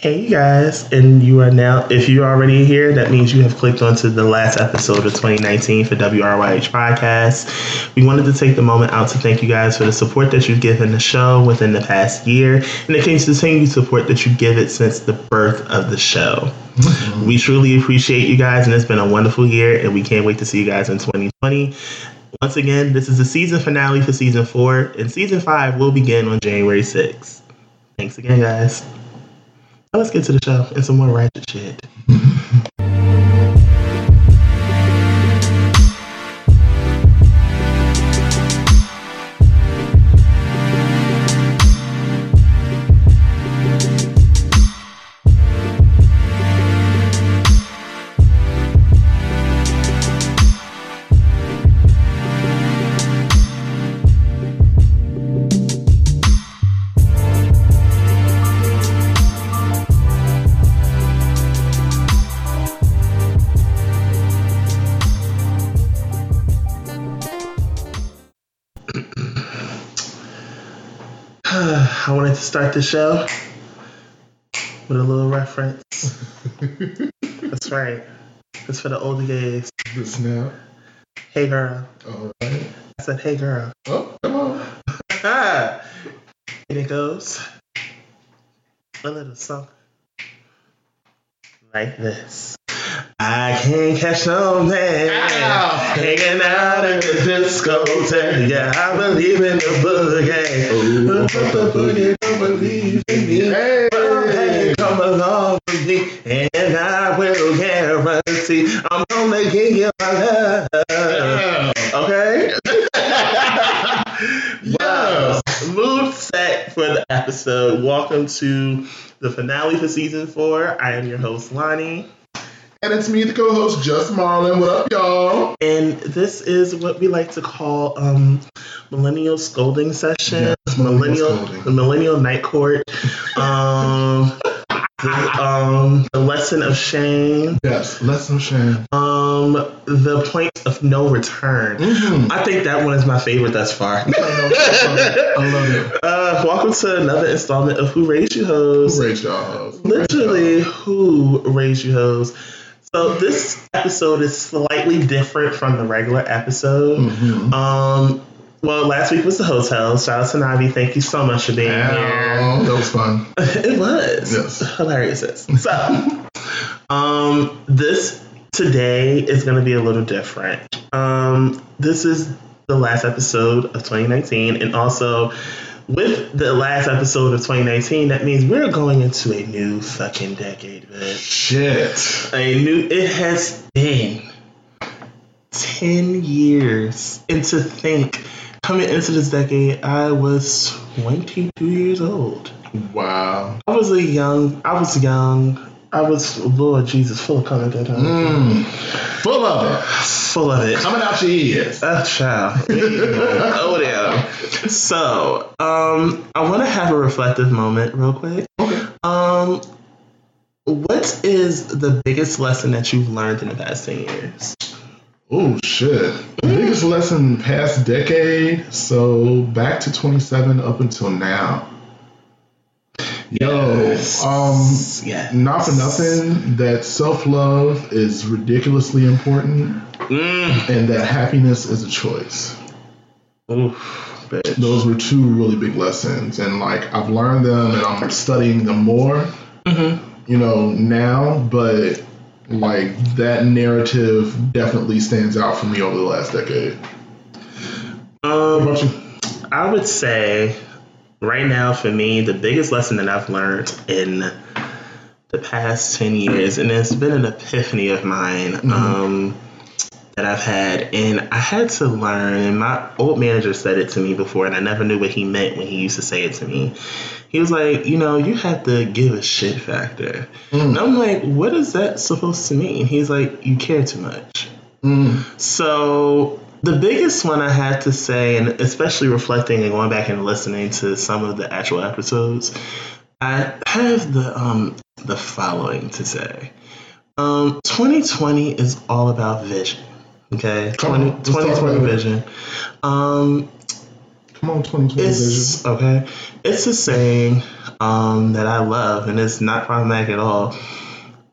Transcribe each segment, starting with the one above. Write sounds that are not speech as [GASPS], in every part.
Hey you guys, and you are now, if you're already here, that means you have clicked onto the last episode of 2019 for WRYH Podcast. We wanted to take the moment out to thank you guys for the support that you've given the show within the past year, and the continued support that you give it since the birth of the show. Mm-hmm. We truly appreciate you guys, and it's been a wonderful year, and we can't wait to see you guys in 2020. Once again, this is the season finale for season four, and season five will begin on January 6th. Thanks again, guys. Now let's get to the show and some more ratchet shit. I wanted to start the show with a little reference. [LAUGHS] That's right. It's for the older gays. Hey girl. All right. I said, hey girl. Oh, come on. [LAUGHS] and it goes a little something like this. I can't catch no man hanging out at the discotheque. Yeah, I believe in the boogie. But the boogie don't believe in me. Hey, well, hey, come along with me, and I will guarantee I'm gonna give you my love. Okay. [LAUGHS] wow. Mood set for the episode. Welcome to the finale for season four. I am your host, Lonnie. And it's me, the co-host, Just Marlon. What up, y'all? And this is what we like to call um, millennial scolding session. Yes, millennial, scolding. the millennial night court. Um, um, the lesson of shame. Yes, lesson of shame. Um, the point of no return. Mm-hmm. I think that one is my favorite thus far. I love it. Uh, welcome to another installment of Who Raised You Hoes. Who Raised Y'all Hoes? Literally, Who Raised You Hoes. So this episode is slightly different from the regular episode. Mm-hmm. Um, well, last week was the hotel. Shout out to Navi. Thank you so much for being Ow, here. That was fun. [LAUGHS] it was. Yes. Hilarious. [LAUGHS] So, um, this today is going to be a little different. Um, this is the last episode of 2019, and also with the last episode of 2019, that means we're going into a new fucking decade, bitch. Shit. A new. It has been 10 years. And to think, coming into this decade, I was 22 years old. Wow. I was a young, I was young. I was, Lord Jesus, full of color at that time. Mm, full of it. Full of it. Coming out your ears. Oh, child. [LAUGHS] oh, yeah. So, um, I want to have a reflective moment real quick. Okay. Um, what is the biggest lesson that you've learned in the past 10 years? Oh shit. The biggest lesson the past decade, so back to 27 up until now. Yes. Yo, um yes. not for nothing that self-love is ridiculously important mm. and that happiness is a choice. Oof, bitch. Those were two really big lessons and like I've learned them and I'm studying them more. Mm-hmm. You know, now, but like that narrative definitely stands out for me over the last decade. Um, I would say right now for me, the biggest lesson that I've learned in the past 10 years, and it's been an epiphany of mine mm-hmm. um, that I've had, and I had to learn, and my old manager said it to me before, and I never knew what he meant when he used to say it to me he was like, you know, you have to give a shit factor. Mm. And I'm like, what is that supposed to mean? He's like, you care too much. Mm. So the biggest one I had to say, and especially reflecting and going back and listening to some of the actual episodes, I have the um the following to say. Um, 2020 is all about vision. Okay, 20, 2020 vision. Um, Come on, 2020 It's vision. okay. It's a saying um, that I love, and it's not problematic at all.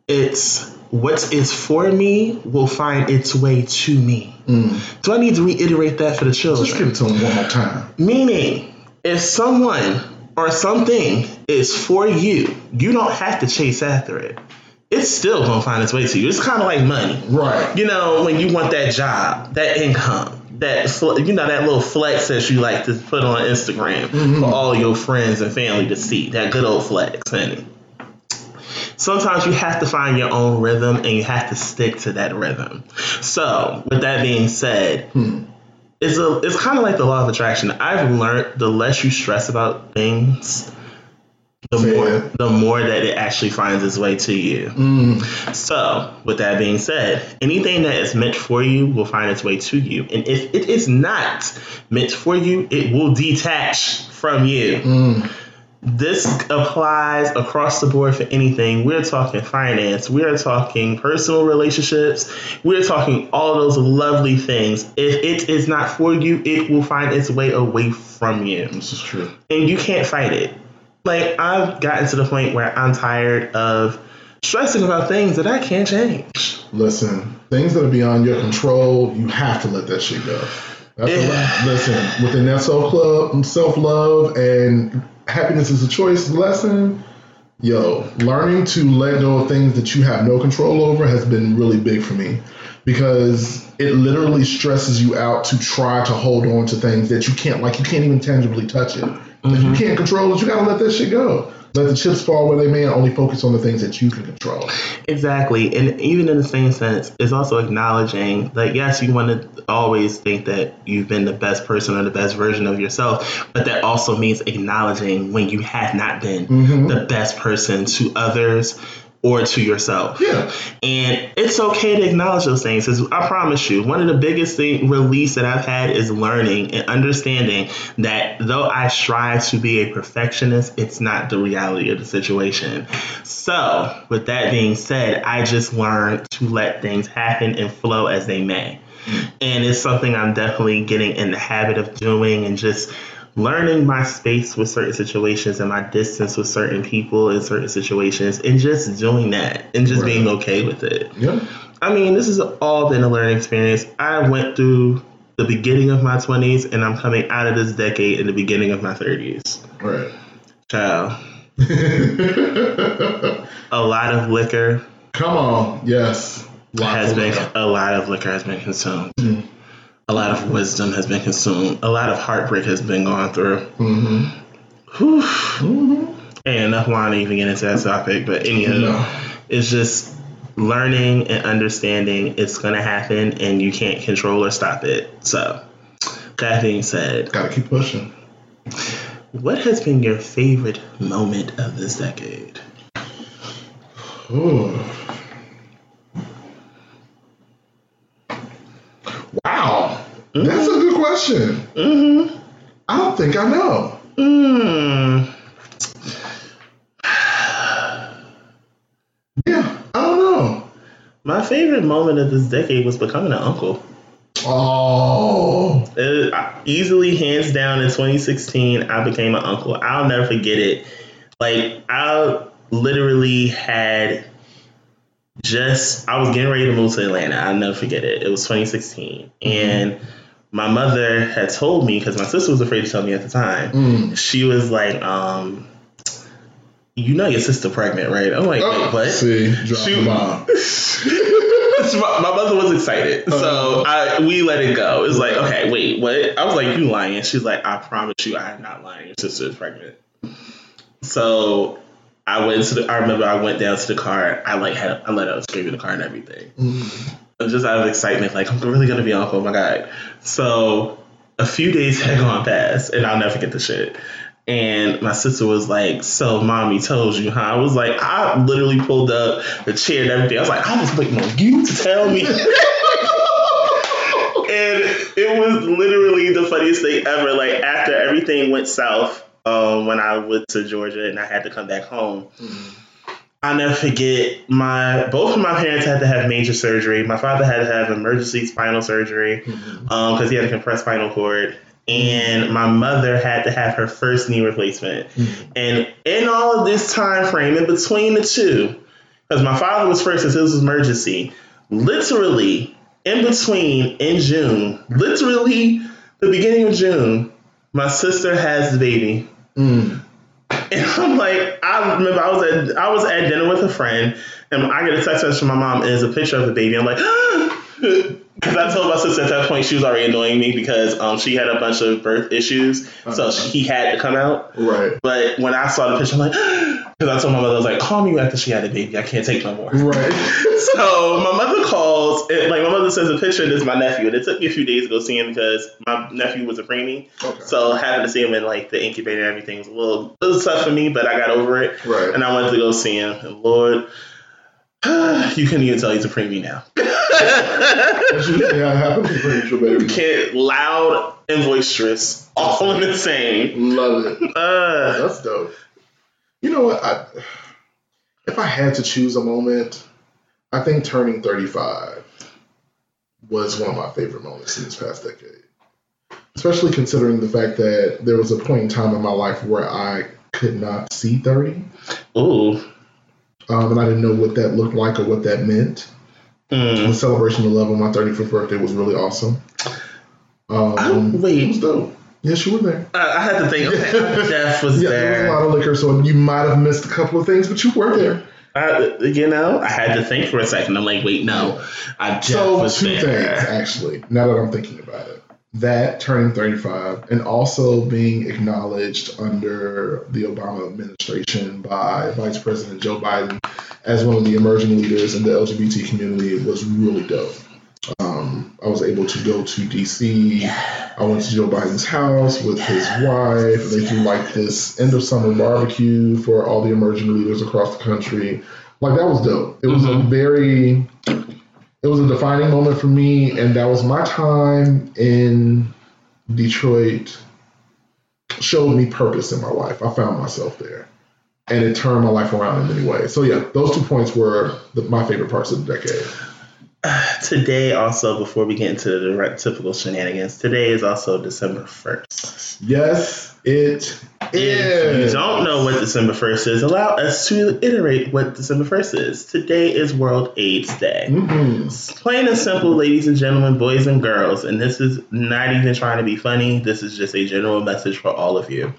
It's what is for me will find its way to me. Do I need to reiterate that for the children? Just give it to them one more time. Meaning, if someone or something is for you, you don't have to chase after it. It's still gonna find its way to you. It's kind of like money. Right. You know, when you want that job, that income, that you know that little flex that you like to put on Instagram mm-hmm. for all your friends and family to see. That good old flex, honey. Sometimes you have to find your own rhythm and you have to stick to that rhythm. So, with that being said, hmm. it's a it's kind of like the law of attraction. I've learned the less you stress about things, the Say more the more that it actually finds its way to you. Mm. So, with that being said, anything that is meant for you will find its way to you. And if it is not meant for you, it will detach from you. Mm. This applies across the board for anything. We're talking finance, we're talking personal relationships, we're talking all those lovely things. If it is not for you, it will find its way away from you This is true. and you can't fight it. Like I've gotten to the point where I'm tired of stressing about things that I can't change. Listen, things that are beyond your control, you have to let that shit go. That's Yeah. listen, within that self club, self love, and happiness is a choice lesson. Yo, learning to let go of things that you have no control over has been really big for me because it literally stresses you out to try to hold on to things that you can't, like, you can't even tangibly touch it. If you mm-hmm. can't control it, you gotta let that shit go. Let the chips fall where they may and only focus on the things that you can control. Exactly. And even in the same sense, it's also acknowledging that yes, you want to always think that you've been the best person or the best version of yourself, but that also means acknowledging when you have not been mm-hmm. the best person to others or to yourself. Yeah. And it's okay to acknowledge those things. 'cause I promise you, one of the biggest thing release that I've had is learning and understanding that though I strive to be a perfectionist, it's not the reality of the situation. So, with that being said, I just learned to let things happen and flow as they may. And it's something I'm definitely getting in the habit of doing and just learning my space with certain situations and my distance with certain people in certain situations and just doing that and just Right. being okay with it. Yeah. I mean, this has all been a learning experience. I went through the beginning of my 20s and I'm coming out of this decade in the beginning of my 30s. Right. Child, [LAUGHS] a lot of liquor Come on. Yes. Lots has been liquor. a lot of liquor has been consumed. Mm. A lot of wisdom has been consumed. A lot of heartbreak has been gone through. Mm-hmm. Whew. Ain't enough wine to even get into that topic, but anyhow, No. it's just learning and understanding it's gonna happen and you can't control or stop it. So that being said, Gotta keep pushing. what has been your favorite moment of this decade? Ooh. Wow. That's a good question. Mm-hmm. I don't think I know. Mm, Yeah, I don't know. my favorite moment of this decade was becoming an uncle. Oh. It, easily, hands down, in 2016, I became an uncle. I'll never forget it. Like, I literally had just, I was getting ready to move to Atlanta. I'll never forget it. It was 2016. And my mother had told me, because my sister was afraid to tell me at the time, Mm. she was like, um, you know your sister pregnant, right? I'm like, wait, what? See, the [LAUGHS] my, my mother was excited, so I we let it go. It's like, okay, wait, what? I was like, you lying? She's like, I promise you, I am not lying. Your sister is pregnant. So I went to the. I remember I went down to the car. I like had I let out scream in the car and everything. And just out of excitement, like I'm really gonna be uncle. Oh my god! So a few days [LAUGHS] had gone past, and I'll never forget the shit. And my sister was like, "So, mommy told you, huh?" I was like, I literally pulled up the chair and everything. I was like, I was waiting on you to tell me. [LAUGHS] and it was literally the funniest thing ever. Like after everything went south, um, when I went to Georgia and I had to come back home. I'll never forget my both of my parents had to have major surgery. My father had to have emergency spinal surgery because he had a compressed spinal cord, and my mother had to have her first knee replacement. Mm-hmm. And in all of this time frame, in between the two, because my father was first, since it was emergency, literally in between in June, literally the beginning of June, my sister has the baby. Mm. And [LAUGHS] I'm like, I remember I was at I was at dinner with a friend, and I get a text message from my mom, and it's a picture of the baby. I'm like, [GASPS] because I told my sister at that point she was already annoying me because um she had a bunch of birth issues, so Uh-huh. he had to come out. Right. But when I saw the picture, I'm like, because I told my mother, I was like, call me after she had a baby. I can't take no more. Right. [LAUGHS] So my mother calls, and, like my mother sends a picture. This is my nephew, and it took me a few days to go see him because my nephew was a preemie. Okay. So having to see him in like the incubator and everything was a little, it was tough for me, but I got over it. Right. And I went to go see him, and Lord, [SIGHS] you couldn't even tell he's a preemie now. [LAUGHS] That's usually how it happens with premature baby. Kid, loud and boisterous, all in the same. Love it. Uh, That's dope. You know what? I, if I had to choose a moment, I think turning 35 was one of my favorite moments in this past decade. Especially considering the fact that there was a point in time in my life where I could not see 30. ooh. Um, and I didn't know what that looked like or what that meant. Mm. The celebration of love on my 35th birthday was really awesome. Um, wait. Yes, you were there. I, I had to think. Okay, [LAUGHS] Jeff was Yeah, there was a lot of liquor, so you might have missed a couple of things, but you were there. I, you know, I had to think for a second. I'm like, wait, no, I Jeff so was two there. things actually. Now that I'm thinking about it, that turning 35 and also being acknowledged under the Obama administration by Vice President Joe Biden as one of the emerging leaders in the LGBT community was really dope. Um, I was able to go to DC. I went to Joe Biden's house with his wife. They threw like this end of summer barbecue for all the emerging leaders across the country. Like that was dope. It was a Mhm. very it was a defining moment for me, and that was my time in Detroit. Showed me purpose in my life. I found myself there, and it turned my life around in many ways. So yeah, those two points were the, my favorite parts of the decade. [SIGHS] Today, also, before we get into the direct typical shenanigans, today is also December 1st. Yes, it If you don't know what December 1st is, allow us to iterate what December 1st is. Today is World AIDS Day. Mhm. Plain and simple, ladies and gentlemen, boys and girls, and this is not even trying to be funny. This is just a general message for all of you.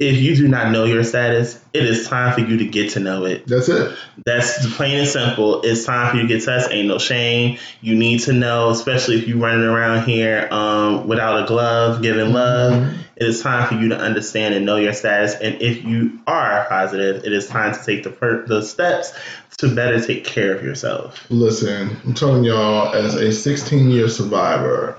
If you do not know your status, it is time for you to get to know it. That's it. That's plain and simple. It's time for you to get tested. Ain't no shame. You need to know, especially if you're running around here um, without a glove, giving love. It is time for you to understand and know your status. And if you are positive, it is time to take the per- the steps to better take care of yourself. Listen, I'm telling y'all, as a 16 year survivor,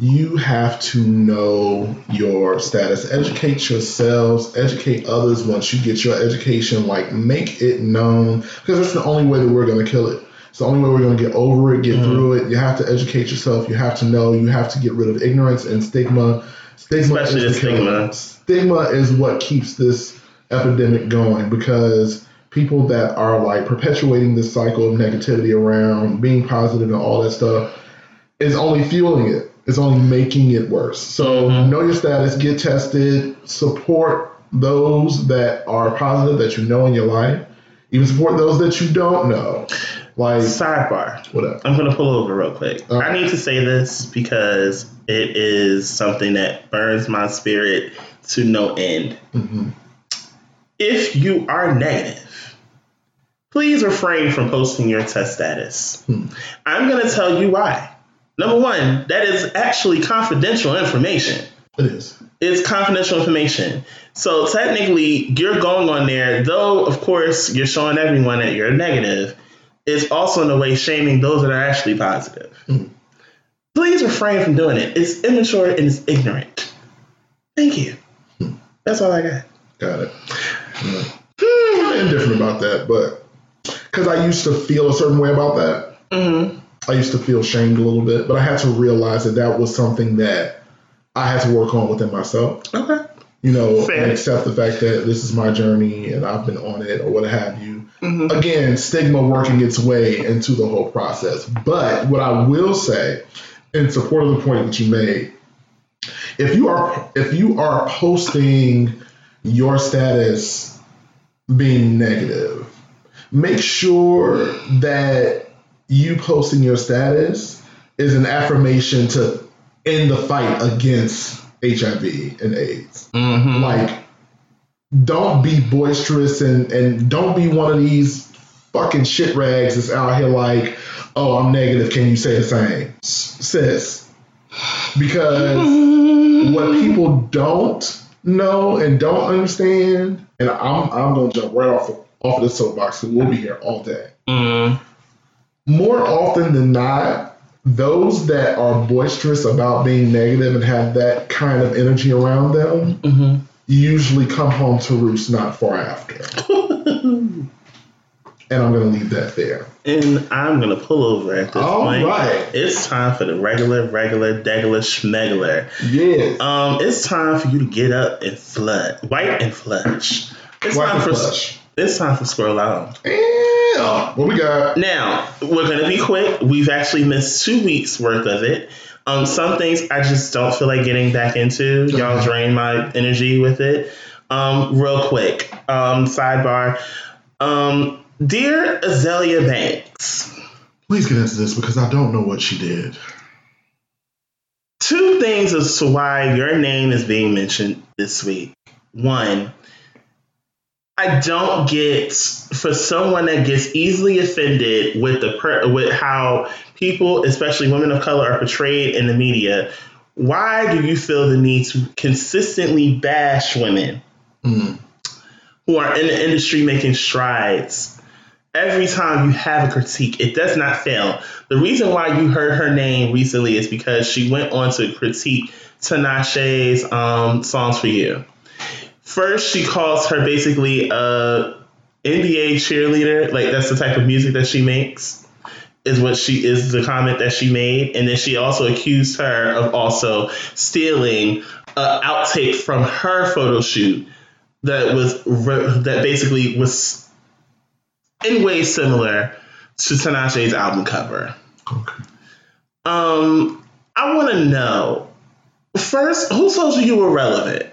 you have to know your status. Educate yourselves, educate others once you get your education. Like, make it known because that's the only way that we're going to kill it. It's the only way we're going to get over it, get Mhm. through it. You have to educate yourself. You have to know. You have to get rid of ignorance and stigma. Stigma Especially is the stigma. Stigma is what keeps this epidemic going because people that are like perpetuating this cycle of negativity around being positive and all that stuff is only fueling it. It's only making it worse. So Mhm. know your status, get tested, support those that are positive that you know in your life, even support those that you don't know. Like Sidebar. whatever. I'm gonna pull over real quick. Okay. I need to say this because it is something that burns my spirit to no end. hmm If you are negative, please refrain from posting your test status. Hmm. I'm gonna tell you why. Number one, that is actually confidential information. It is. It's confidential information. So technically, you're going on there, though, of course, you're showing everyone that you're negative. It's also, in a way, shaming those that are actually positive. Mhm. Please refrain from doing it. It's immature and it's ignorant. Thank you. That's all I got. Got it. Yeah. Hmm, I'm indifferent about that, but because I used to feel a certain way about that. Mm-hmm. I used to feel shamed a little bit, but I had to realize that that was something that I had to work on within myself. Okay. You know, Fair. and accept the fact that this is my journey and I've been on it or what have you. Mhm. Again, stigma working its way into the whole process. But what I will say, in support of the point that you made, if you are if you are posting your status being negative, make sure that you posting your status is an affirmation to end the fight against HIV and AIDS. Mm-hmm. Like, don't be boisterous and, and don't be one of these fucking shit rags that's out here like, oh, I'm negative. Can you say the same? Sis. Because [LAUGHS] what people don't know and don't understand, and I'm, I'm going to jump right off of, off of the soapbox and we'll be here all day. Mm. More often than not, those that are boisterous about being negative and have that kind of energy around them Mm-hmm. usually come home to roost not far after. [LAUGHS] and I'm going to leave that there. And I'm gonna pull over at this All point. right. It's time for the regular, regular, degular, schmegular. Yes. Um, it's time for you to get up and flood, white and flush. It's White time and for flush. it's time for scroll out. Yeah. What we got? Now we're gonna be quick. We've actually missed two weeks worth of it. Um, some things I just don't feel like getting back into. Y'all drain my energy with it. Um, real quick. Um, sidebar. Um, dear Azealia Banks. Please get into this because I don't know what she did. two things as to why your name is being mentioned this week. One, I don't get for someone that gets easily offended with the per, with how people, especially women of color, are portrayed in the media. Why do you feel the need to consistently bash women Mm. who are in the industry making strides? Every time you have a critique, it does not fail. The reason why you heard her name recently is because she went on to critique Tinashe's um, songs for you. First, she calls her basically a NBA cheerleader, like that's the type of music that she makes. Is what she is the comment that she made, and then she also accused her of also stealing an outtake from her photo shoot that was re- that basically was in ways similar to Tinashe's album cover. Okay. Um, I want to know first who told you you were relevant.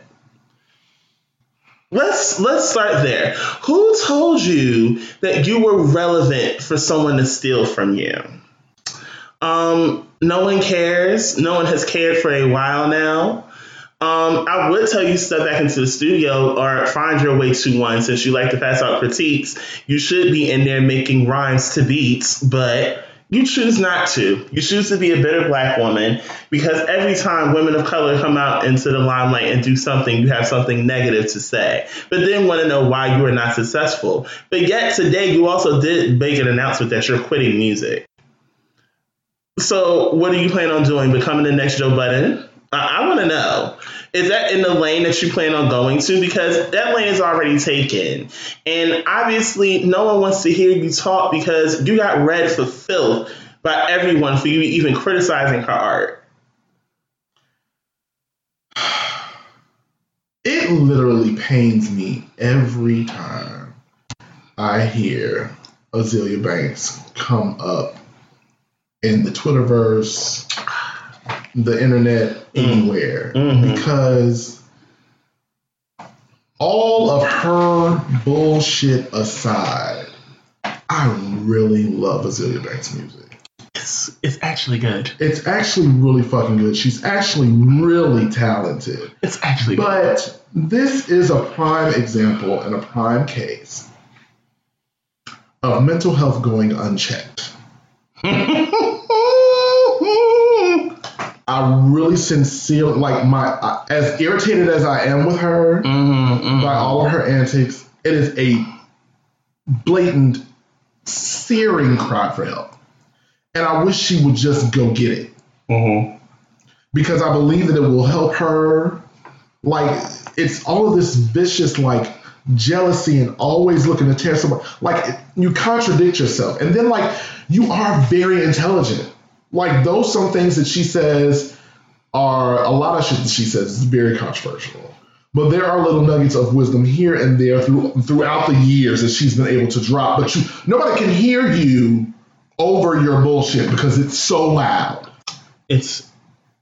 Let's let's start there. Who told you that you were relevant for someone to steal from you? Um, no one cares. No one has cared for a while now. Um, I would tell you to step back into the studio or find your way to one since you like to pass out critiques. You should be in there making rhymes to beats, but you choose not to. You choose to be a bitter black woman because every time women of color come out into the limelight and do something, you have something negative to say. But then want to know why you are not successful. But yet today you also did make an announcement that you're quitting music. So what are you planning on doing? Becoming the next Joe Budden? I, I want to know. Is that in the lane that you plan on going to? Because that lane is already taken. And obviously, no one wants to hear you talk because you got read for filth by everyone for you even criticizing her art. [SIGHS] It literally pains me every time I hear Azealia Banks come up in the Twitterverse, the internet, anywhere. Mhm. Because all of her bullshit aside, I really love Azealia Banks' music. It's, it's actually good. It's actually really fucking good. She's actually really talented. It's actually good. But this is a prime example and a prime case of mental health going unchecked. [LAUGHS] I really sincerely like my I- as irritated as I am with her Mhm, mhm. by all of her antics. It is a blatant, searing cry for help, and I wish she would just go get it Mhm. because I believe that it will help her. Like it's all of this vicious like jealousy and always looking to tear someone. Like you contradict yourself, and then like you are very intelligent. Like those some things that she says are a lot of shit that she says is very controversial. But there are little nuggets of wisdom here and there through, throughout the years that she's been able to drop. But you, nobody can hear you over your bullshit because it's so loud. It's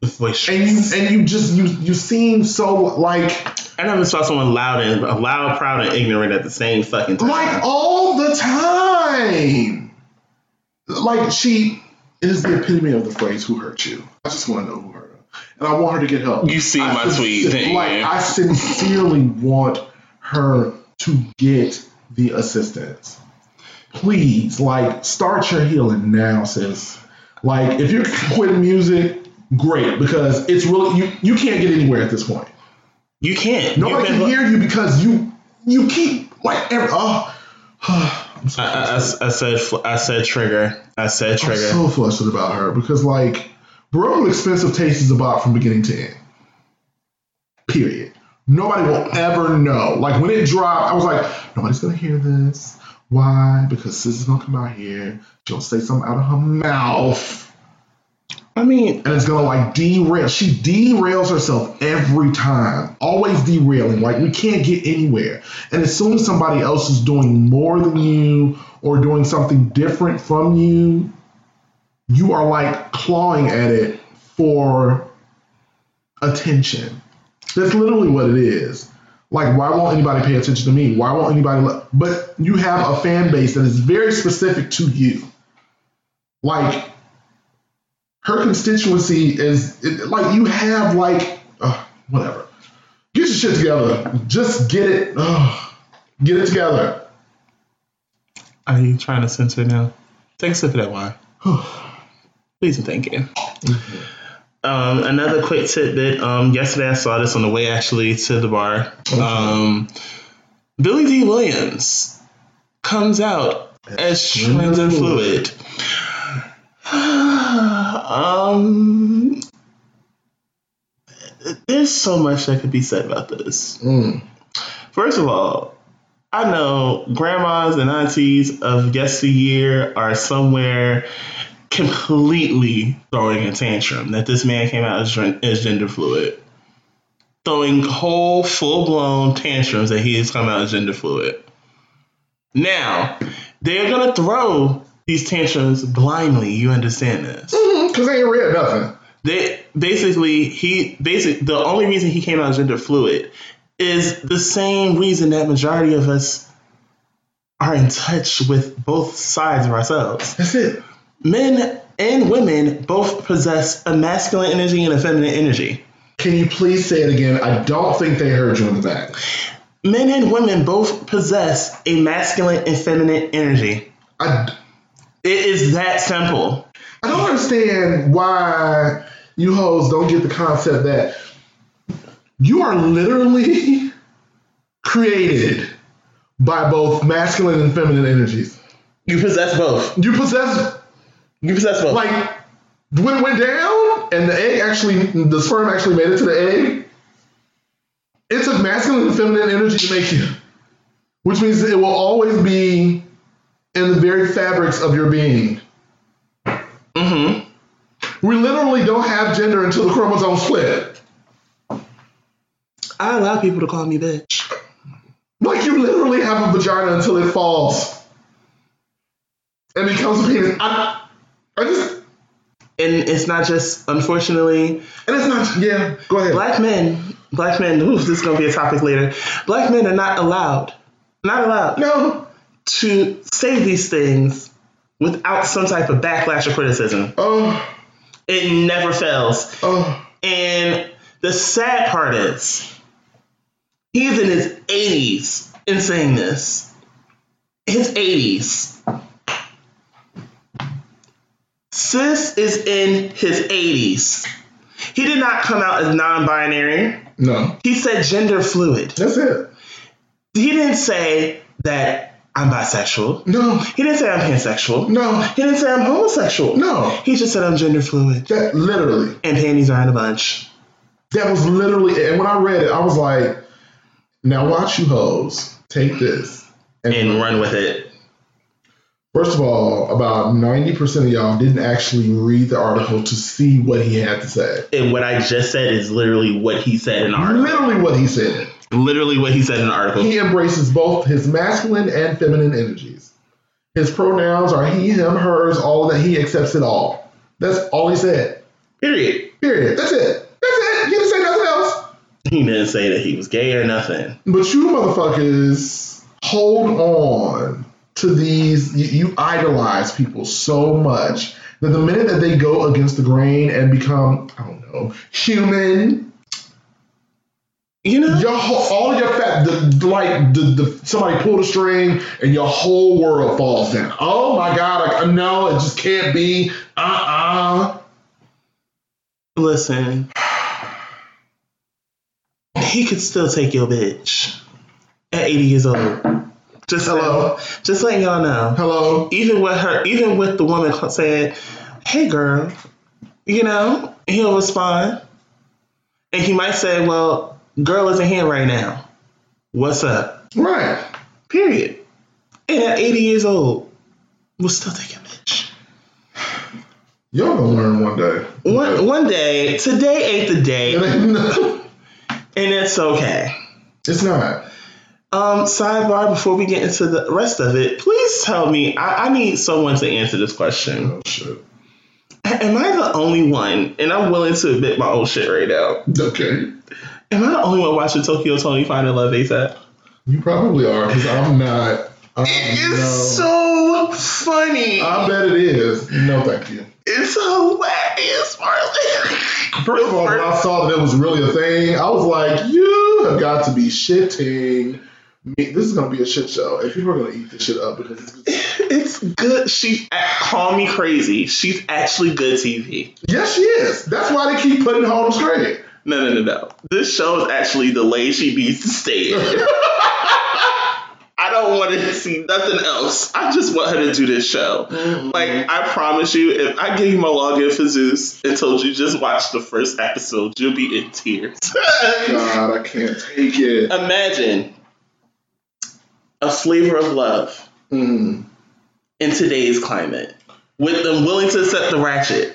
voice. and you and you just you you seem so like I never saw someone loud and loud, proud, and ignorant at the same fucking time. like all the time. Like she is the epitome of the phrase "Who hurt you?" I just want to know who hurt her, and I want her to get help. You see I my sincer- tweet, you? Like I sincerely want her to get the assistance. Please, like, start your healing now, sis. Like, if you're quitting music, great because it's really you. You can't get anywhere at this point. you can't. Nobody can hear you because you you keep like every oh. Uh, [SIGHS] [SIGHS] [SIGHS] I'm I, I, I- said. I said trigger. I said I'm trigger. so flustered about her because like Broken Expensive Taste is about from beginning to end. Period. Nobody will ever know. Like when it dropped, I was like, nobody's gonna hear this. Why? Because sis is gonna come out here, she'll say something out of her mouth, I mean, and it's gonna like derail. She derails herself every time, always derailing. Like we can't get anywhere. And as soon as somebody else is doing more than you or doing something different from you, you are like clawing at it for attention. That's literally what it is. Like, why won't anybody pay attention to me? Why won't anybody? Let, but you have a fan base that is very specific to you. Like, her constituency is it, like you have like uh, whatever. Get your shit together. Just get it. Uh, get it together. are you trying to censor now? Take a sip of that wine. [SIGHS] Please and thank you. Um, another quick tidbit. Um, yesterday I saw this on the way actually to the bar. Um, Billy Dee Williams comes out as gender fluid. [SIGHS] um, there's so much that could be said about this. Mm. First of all, I know grandmas and aunties of yesteryear are somewhere completely throwing a tantrum that this man came out as, as gender fluid. Throwing whole full blown tantrums that he has come out as gender fluid. Now, they're gonna throw these tantrums blindly, you understand this. Mm-hmm, because they ain't read nothing. They basically he basic the only reason he came out as gender fluid is the same reason that majority of us are in touch with both sides of ourselves. That's it. Men and women both possess a masculine energy and a feminine energy. Can you please say it again? I don't think they heard you in the back. Men and women both possess a masculine and feminine energy. I, It is that simple. I don't understand why you hoes don't get the concept that you are literally [LAUGHS] created by both masculine and feminine energies. You possess both. You possess You possess both. like when it went down and the egg actually the sperm actually made it to the egg. It took masculine and feminine energy to make you, which means it will always be in the very fabrics of your being. mm-hmm. We literally don't have gender until the chromosome split. I allow people to call me bitch. Like you literally have a vagina until it falls and becomes a penis. I, I just And it's not just unfortunately and it's not. Yeah, go ahead. black men, black men, [LAUGHS] ooh, this is gonna be a topic later. Black men are not allowed, not allowed no. To say these things without some type of backlash or criticism. Oh, It never fails. oh. And the sad part is, he's in his 80s in saying this. His 80s. Sis is in his 80s. He did not come out as non binary. No, He said gender fluid. that's it. He didn't say that I'm bisexual. No, He didn't say I'm pansexual. no, He didn't say I'm homosexual. no. He just said I'm gender fluid. That literally, And panties are in a bunch. that was literally. it. And when I read it, I was like, "Now watch you hoes take this." And run with it. First of all, about ninety percent of y'all didn't actually read the article to see what he had to say. And what I just said is literally what he said in the article. Literally what he said. Literally what he said in the article. He embraces both his masculine and feminine energies. His pronouns are he, him, hers, all that he accepts it all. That's all he said. Period. Period. That's it. That's it. He didn't say nothing else. He didn't say that he was gay or nothing. But you motherfuckers hold on to these. You, you idolize people so much that the minute that they go against the grain and become, I don't know, human, You know? your whole, all your fat, the, like the, the somebody pulled a string and your whole world falls down. Oh my god! Like no, it just can't be. Uh uh Listen. He could still take your bitch at 80 years old. Just Hello? Just letting y'all know. Hello. Even with her, even with the woman said, "Hey, girl," you know, he'll respond, and he might say, "Well, girl isn't here right now. What's up?" Right. Period. And at 80 years old, we'll still take a bitch. Y'all gonna learn one day. One one day, today ain't the day, It ain't no- and it's okay. it's not. Um, sidebar before we get into the rest of it, please tell me. I, I need someone to answer this question. Oh shit. Am I the only one, and I'm willing to admit my own shit right now? Okay. Am I the only one watching Tokyo Toni Finding Love ASAP? You probably are because I'm not. I'm, It is no. so funny. I bet it is. No, thank you. it's hilarious, Marlon. First of all, when I saw that it was really a thing, I was like, "You have got to be shitting me. This is gonna be a shit show, and people are gonna eat this shit up because it's it's good. She call me crazy. She's actually good TV. yes, she is. That's why they keep putting her on the screen. No, no, no, no. This show is actually the lane she needs to stay in. I don't want to see nothing else. I just want her to do this show. Like, I promise you, if I gave you my login for Zeus and told you just watch the first episode, you'll be in tears. [LAUGHS] God, I can't take it. Imagine a flavor of love Mm. in today's climate with them willing to accept the ratchet.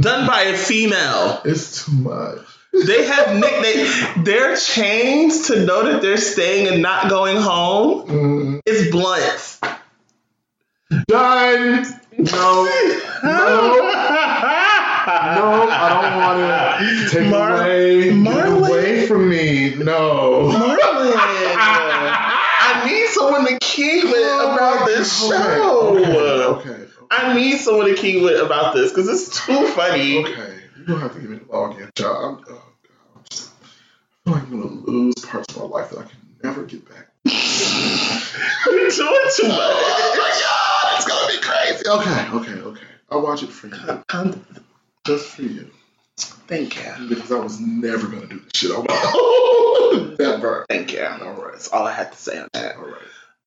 Done by a female. It's too much. They have nicknames. Their chains to know that they're staying and not going home Mm. is blunt. Done. No. [LAUGHS] No. No, I don't want it. Take Mar- away. Get away from me. No. Marlon, [LAUGHS] I need someone to keep it about this Okay, show. Okay. Okay. I need someone to keep it about this because it's too funny. Okay. You don't have to give me the login, child. I'm, oh, God. I'm just, I feel like I'm going to lose parts of my life that I can never get back. [LAUGHS] You're doing too much. Oh, my God. It's going to be crazy. Okay. Okay. Okay. I'll watch it for you. Um, Just for you. thank you. Because I was never going to do this shit on my own. never. Thank you. All right. That's all I had to say on that. All right.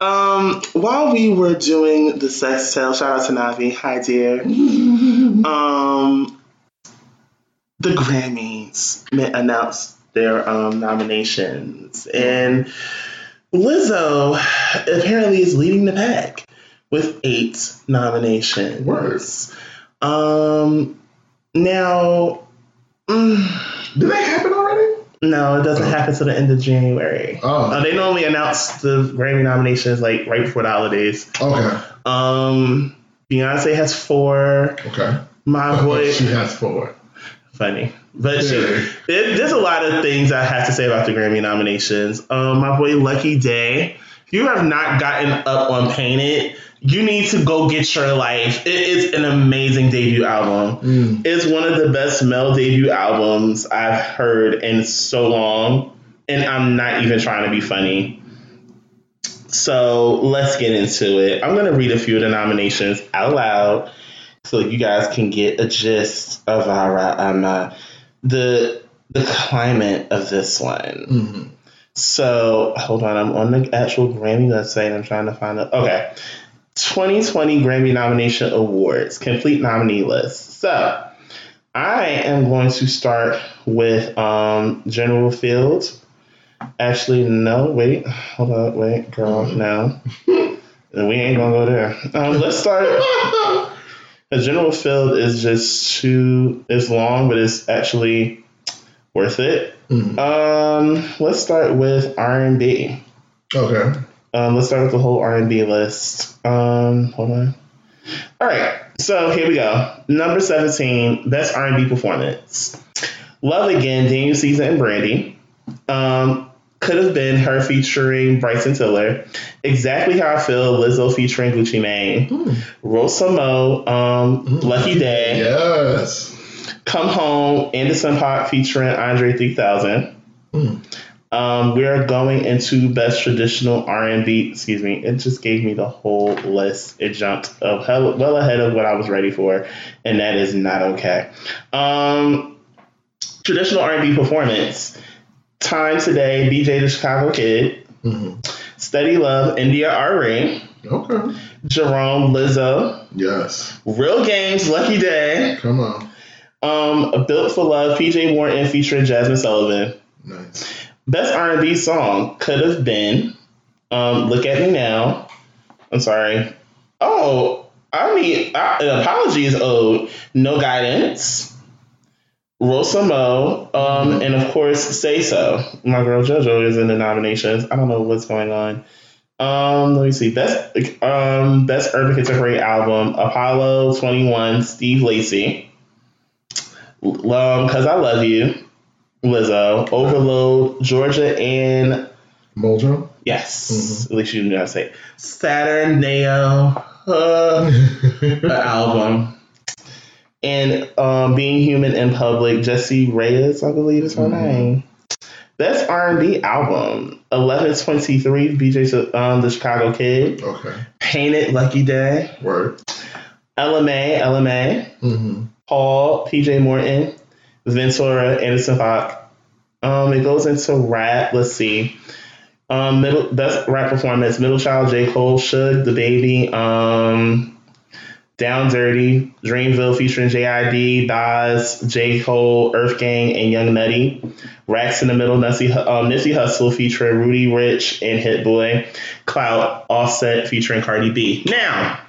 Um, while we were doing the sex tale, shout out to Navi. Hi, dear. [LAUGHS] um, the Grammys announced their um, nominations, and Lizzo apparently is leading the pack with eight nominations. Words. Um, now, mm, Did that happen? No, it doesn't happen till the end of January. Oh. Uh, they normally announce the Grammy nominations like right before the holidays. Okay. Um, Beyonce has four. Okay. My boy, she has four. funny, but she, there- there's a lot of things I have to say about the Grammy nominations. Um, my boy, Lucky Daye. If you have not gotten up on Painted, you need to go get your life. It is an amazing debut album. Mm. It's one of the best male debut albums I've heard in so long, and I'm not even trying to be funny. So let's get into it. I'm gonna read a few of the nominations out loud, so you guys can get a gist of our um uh, the the climate of this one. Mm. So hold on, I'm on the actual Grammy website. And I'm trying to find it. Okay. 2020 Grammy Nomination Awards, complete nominee list. So I am going to start with um, General Field. Actually, no, wait, hold on, wait, girl, no. [LAUGHS] we ain't gonna go there. Um, let's start. [LAUGHS] The General Field is just too, it's long, but it's actually worth it. Mm. Um, let's start with R and B. Okay. Um, let's start with the whole R and B list. Um, hold on. All right, so here we go. Number 17, best R&B performance. Love Again, Daniel Caesar and Brandy. Um, could have been H.E.R. featuring Bryson Tiller. Exactly How I Feel, Lizzo featuring Gucci Mane. Mm. Roll Some Mo, um, mm. Lucky Daye. Yes. Come Home, Anderson .Paak featuring Andre 3000. Mm. Um, we are going into best traditional R and B. Excuse me. It just gave me the whole list. It jumped up hell, well ahead of what I was ready for, and that is not okay. Um, traditional R and B performance. Time today. BJ the Chicago Kid. Mm-hmm. Steady Love. India.Arie. Okay. Jerome Lizzo. Yes. Real Games. Lucky Daye. Come on. Um, Built for Love. PJ Morton featuring Jazmine Sullivan. Nice. Best R&B song could have been um, "Look at Me Now." I'm sorry. Oh, I mean, I, an apology is owed. No guidance. Roll Some Mo, um, and of course, Say So. My girl JoJo is in the nominations. I don't know what's going on. Um, let me see. Best um, best urban contemporary album: Apollo Twenty One, Steve Lacy. Um, Cause I love you. Lizzo, Overload, Georgia, and Mojo. Yes, mm-hmm. at least you know how to say it. Saturn NAO uh, [LAUGHS] album, and um, Being Human in Public. Jessie Reyez, I believe is her mm-hmm. name. Best R and B album. Eleven twenty three. BJ um, the Chicago Kid. Okay. Painted Lucky Daye. Word. Ella Mai LMA. Mm-hmm. Paul PJ Morton. Ventura, Anderson .Paak. Um, it goes into rap. Let's see. Um, middle best rap performance: Middle Child, J Cole, Suge, DaBaby, um, Down Dirty, Dreamville featuring JID, Daz, J Cole, Earth Gang, and Young Nudy. Racks in the Middle, Nipsey, um, Nipsey Hussle featuring Roddy Ricch and Hit Boy. Clout, Offset featuring Cardi B. Now,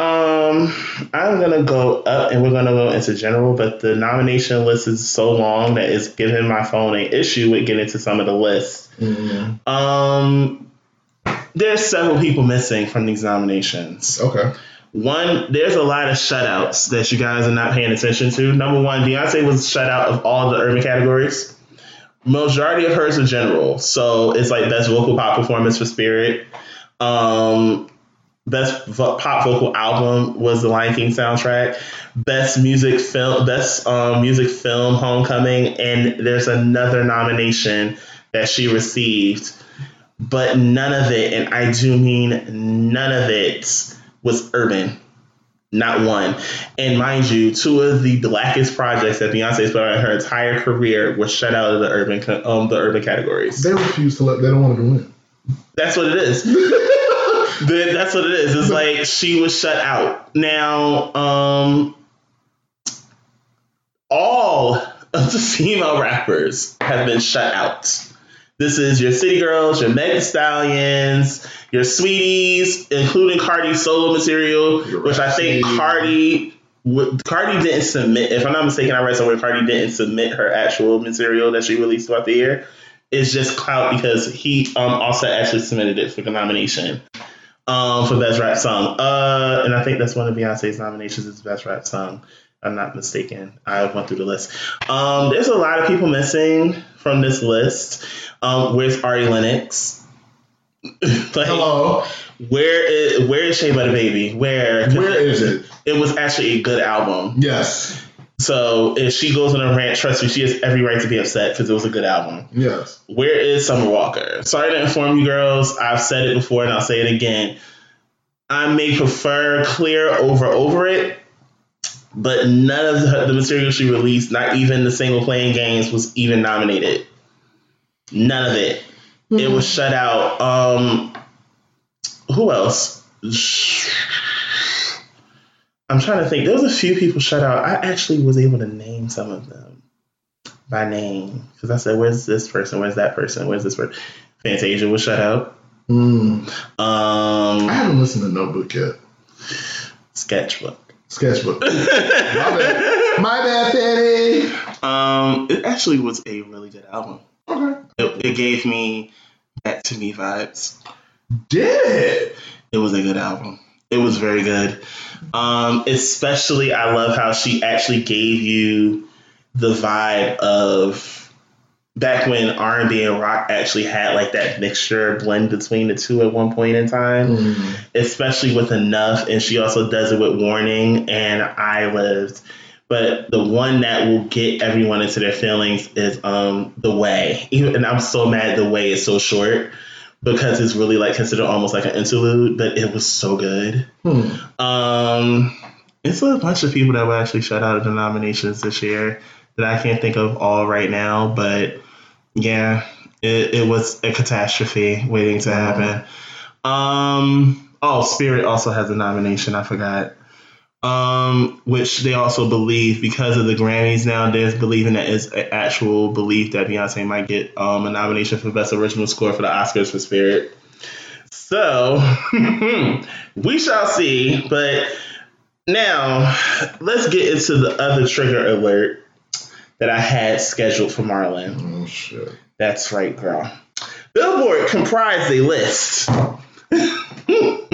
um, I'm gonna go up and we're gonna go into general, but the nomination list is so long that it's giving my phone an issue with getting to some of the lists. Mm-hmm. Um, there's several people missing from these nominations. Okay. One, there's a lot of shutouts that you guys are not paying attention to. Number one, Beyonce was shut out of all the urban categories. Majority of hers are general, so it's like best vocal pop performance for Spirit. Um, Best pop vocal album was the Lion King soundtrack. Best music film, best um, music film, Homecoming, and there's another nomination that she received, but none of it, and I do mean none of it, was urban. Not one. And mind you, two of the blackest projects that Beyonce's put on her entire career were shut out of the urban um, the urban categories. They refuse to let. They don't want to win. That's what it is. [LAUGHS] Then that's what it is. It's like she was shut out. Now, um, all of the [LAUGHS] female rappers have been shut out. This is your City Girls, your Meg Stallions, your Sweeties, including Cardi's solo material, which I think Cardi Cardi didn't submit. If I'm not mistaken, I read somewhere Cardi didn't submit her actual material that she released throughout the year. It's just clout because he um, also actually submitted it for the nomination um, for best rap song. Uh, and I think that's one of Beyonce's nominations is best rap song. I'm not mistaken. I went through the list. Um, there's a lot of people missing from this list. Um, where's Ari Lennox? [LAUGHS] like, Hello. Where is where is Shea Butter Baby? Where where is it? It was actually a good album. Yes. So if she goes on a rant, trust me, she has every right to be upset because it was a good album. Yes. Where is Summer Walker? Sorry to inform you girls. I've said it before and I'll say it again. I may prefer Clear over Over It, but none of the, the material she released, not even the single playing games, was even nominated. None of it. Mm-hmm. It was shut out. Um, who else? I'm trying to think. There was a few people shut out. I actually was able to name some of them by name because I said, "Where's this person? Where's that person? Where's this person?" Fantasia was shut out. Mm. Um, I haven't listened to Notebook yet. Sketchbook. Sketchbook. [LAUGHS] My bad. My bad, Fanny. Um, it actually was a really good album. Okay. It, it gave me back to me vibes. Did it? was a good album. It was very good. Um, especially, I love how she actually gave you the vibe of back when R and B and rock actually had like that mixture blend between the two at one point in time, mm-hmm. especially with Enough, and she also does it with Warning and I Lived. But the one that will get everyone into their feelings is um The Way. Even, [LAUGHS] and I'm so mad The Way is so short because it's really like considered almost like an interlude, but it was so good. Hmm. Um, it's a bunch of people that were actually shut out of the nominations this year that I can't think of all right now, but yeah, it, it was a catastrophe waiting to happen. Um, oh, Spirit also has a nomination. I forgot. Um, which they also believe because of the Grammys now, there's believing that it's an actual belief that Beyonce might get um, a nomination for Best Original Score for the Oscars for Spirit. So [LAUGHS] we shall see. But now let's get into the other trigger alert that I had scheduled for Marlon. Oh shit. That's right, girl. Billboard comprised a list [LAUGHS] of the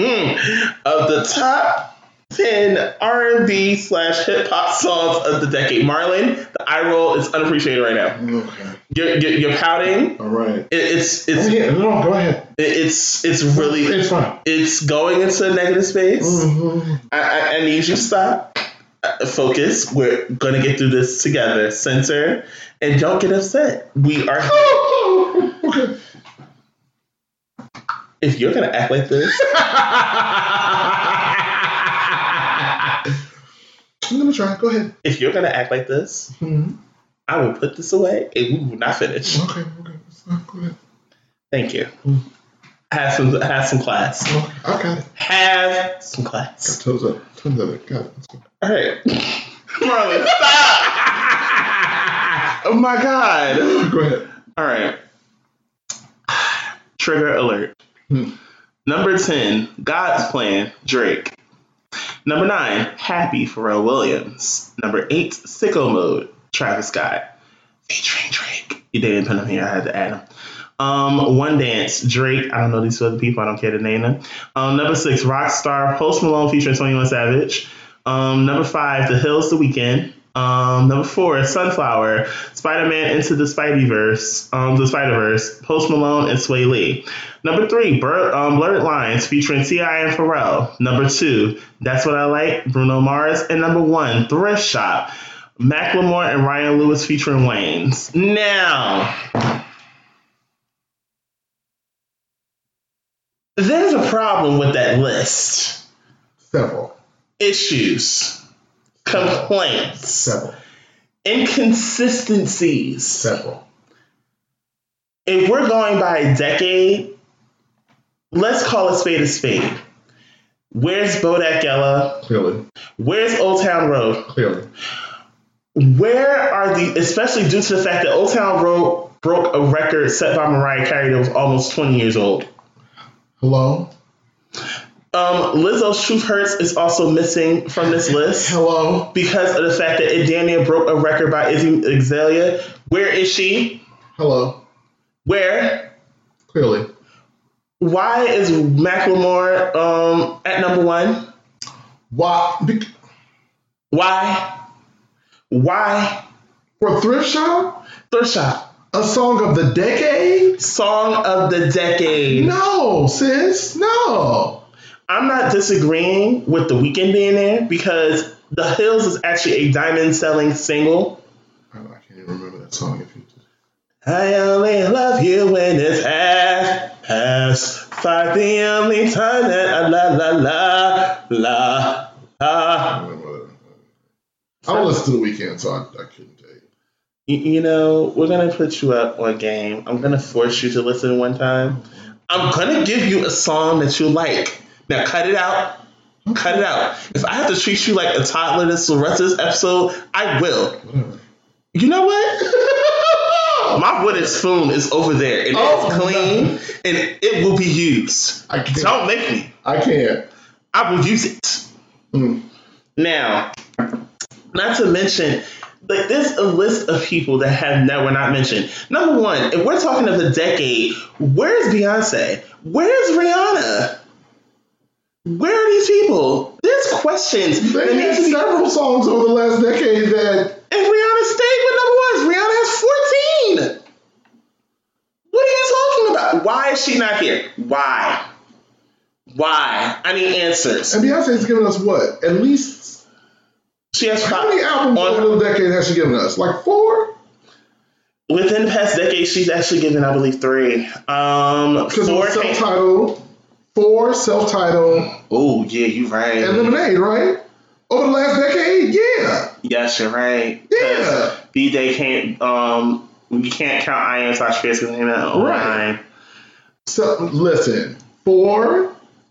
top 10 R&B slash hip hop songs of the decade. Marlon, the eye roll is unappreciated right now. Okay. You're, you're, you're pouting. All right. It, it's it's yeah, no, go ahead. It, it's it's really it's fine. It's going into a negative space. Mm-hmm. I, I, I need you to stop. Uh, focus. We're gonna get through this together. Center and don't get upset. We are. okay. [LAUGHS] If you're gonna act like this. [LAUGHS] I'm gonna try. Go ahead. If you're gonna act like this, mm-hmm. I will put this away and we will not finish. Okay, okay. Go ahead. Thank you. Mm. Have some have some class. Okay, I got it. Have some class. Got toes up. Toes up. Got it. Let's go. All right. [LAUGHS] Marlon, stop! [LAUGHS] oh my god. Go ahead. All right. Trigger alert. Hmm. Number 10, God's Plan, Drake. Number nine, Happy, Pharrell Williams. Number eight, Sicko Mode, Travis Scott. Featuring Drake. You didn't put him here, I had to add him. Um, One Dance, Drake. I don't know these other people, I don't care to name them. Um, number six, Rockstar, Post Malone featuring 21 Savage. Um, number five, The Hills, The Weeknd. Um, number four, Sunflower, Spider Man Into the Spideyverse, um, the Spider Verse, Post Malone and Swae Lee. Number three, Blur, um, Blurred Lines featuring T.I. and Pharrell. Number two, That's What I Like, Bruno Mars. And number one, Thrift Shop, Macklemore and Ryan Lewis featuring Wanz. Now, there's a problem with that list. Several. Issues complaints, several inconsistencies, several. If we're going by a decade, let's call a spade a spade. Where's Bodak Yellow? Clearly. Where's Old Town Road? Clearly. Where are the, especially due to the fact that Old Town Road broke a record set by Mariah Carey that was almost 20 years old? Hello? Um, Lizzo's Truth Hurts is also missing from this list. Hello. Because of the fact that it damn near broke a record by Iggy Azalea. Where is she? Hello. Where? Clearly. Why is Macklemore um, at number one? Why? Be- Why? Why? For Thrift Shop? Thrift Shop. A song of the decade? Song of the decade. No, sis. No. I'm not disagreeing with the Weeknd being there because The Hills is actually a diamond selling single. Oh, I, can't even remember that song. If you did. I only love you when it's half past five. The only time that I la la la la la. I don't listen to the Weeknd, so I, I couldn't tell you. you. You know, we're gonna put you up on a game. I'm gonna force you to listen one time. I'm gonna give you a song that you like. Now cut it out. Cut it out. If I have to treat you like a toddler this the rest of this episode, I will. You know what? [LAUGHS] My wooden spoon is over there and oh, it's clean no. and it will be used. I can't. Don't make me. I can't. I will use it. Mm. Now, not to mention, like there's a list of people that have never not mentioned. Number one, if we're talking of the decade, where's Beyonce? Where's Rihanna? Where are these people. There's questions. They need had several songs over the last decade that And Rihanna stayed with number ones. Rihanna has 14. What are you talking about? Why is she not here? Why? Why? I need answers. and Beyonce's given us what? At least She has how many albums on- over the decade has she given us? Like four? Within the past decade, she's actually given, I believe, three. Um, four. self-titled, four self-titled, Oh, yeah, you're right. and Lemonade, right? Over the last decade, yeah, yes, you're right. Yeah. B Day can't. Um, you can't count I Am Sasha Fierce because came out Right. So listen, four,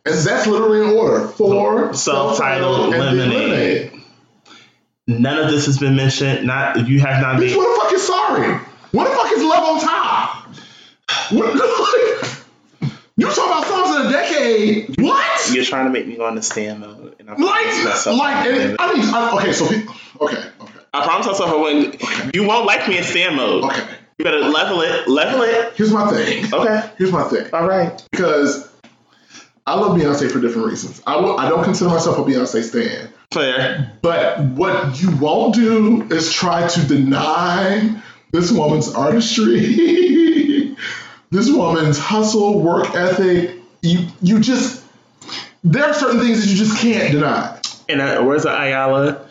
and that's literally in order. Four, Self-titled, and then Lemonade. None of this has been mentioned. Not you have not Bitch, made. what the fuck is sorry? What the fuck is love on top? What, like, [LAUGHS] you talk about songs of the decade? What? You're trying to make me go into stand mode, and I'm Like, myself. like, and I need. I, okay, so okay, okay, I promise myself I wouldn't. You won't like me in stand mode. okay. You better level it. Level it. Here's my thing. Okay. Here's my thing. All right. Because I love Beyonce for different reasons. I will, I don't consider myself a Beyonce stan. Fair. But what you won't do is try to deny this woman's artistry, [LAUGHS] this woman's hustle, work ethic. You you just there are certain things that you just can't deny. And uh, where's the Ayala?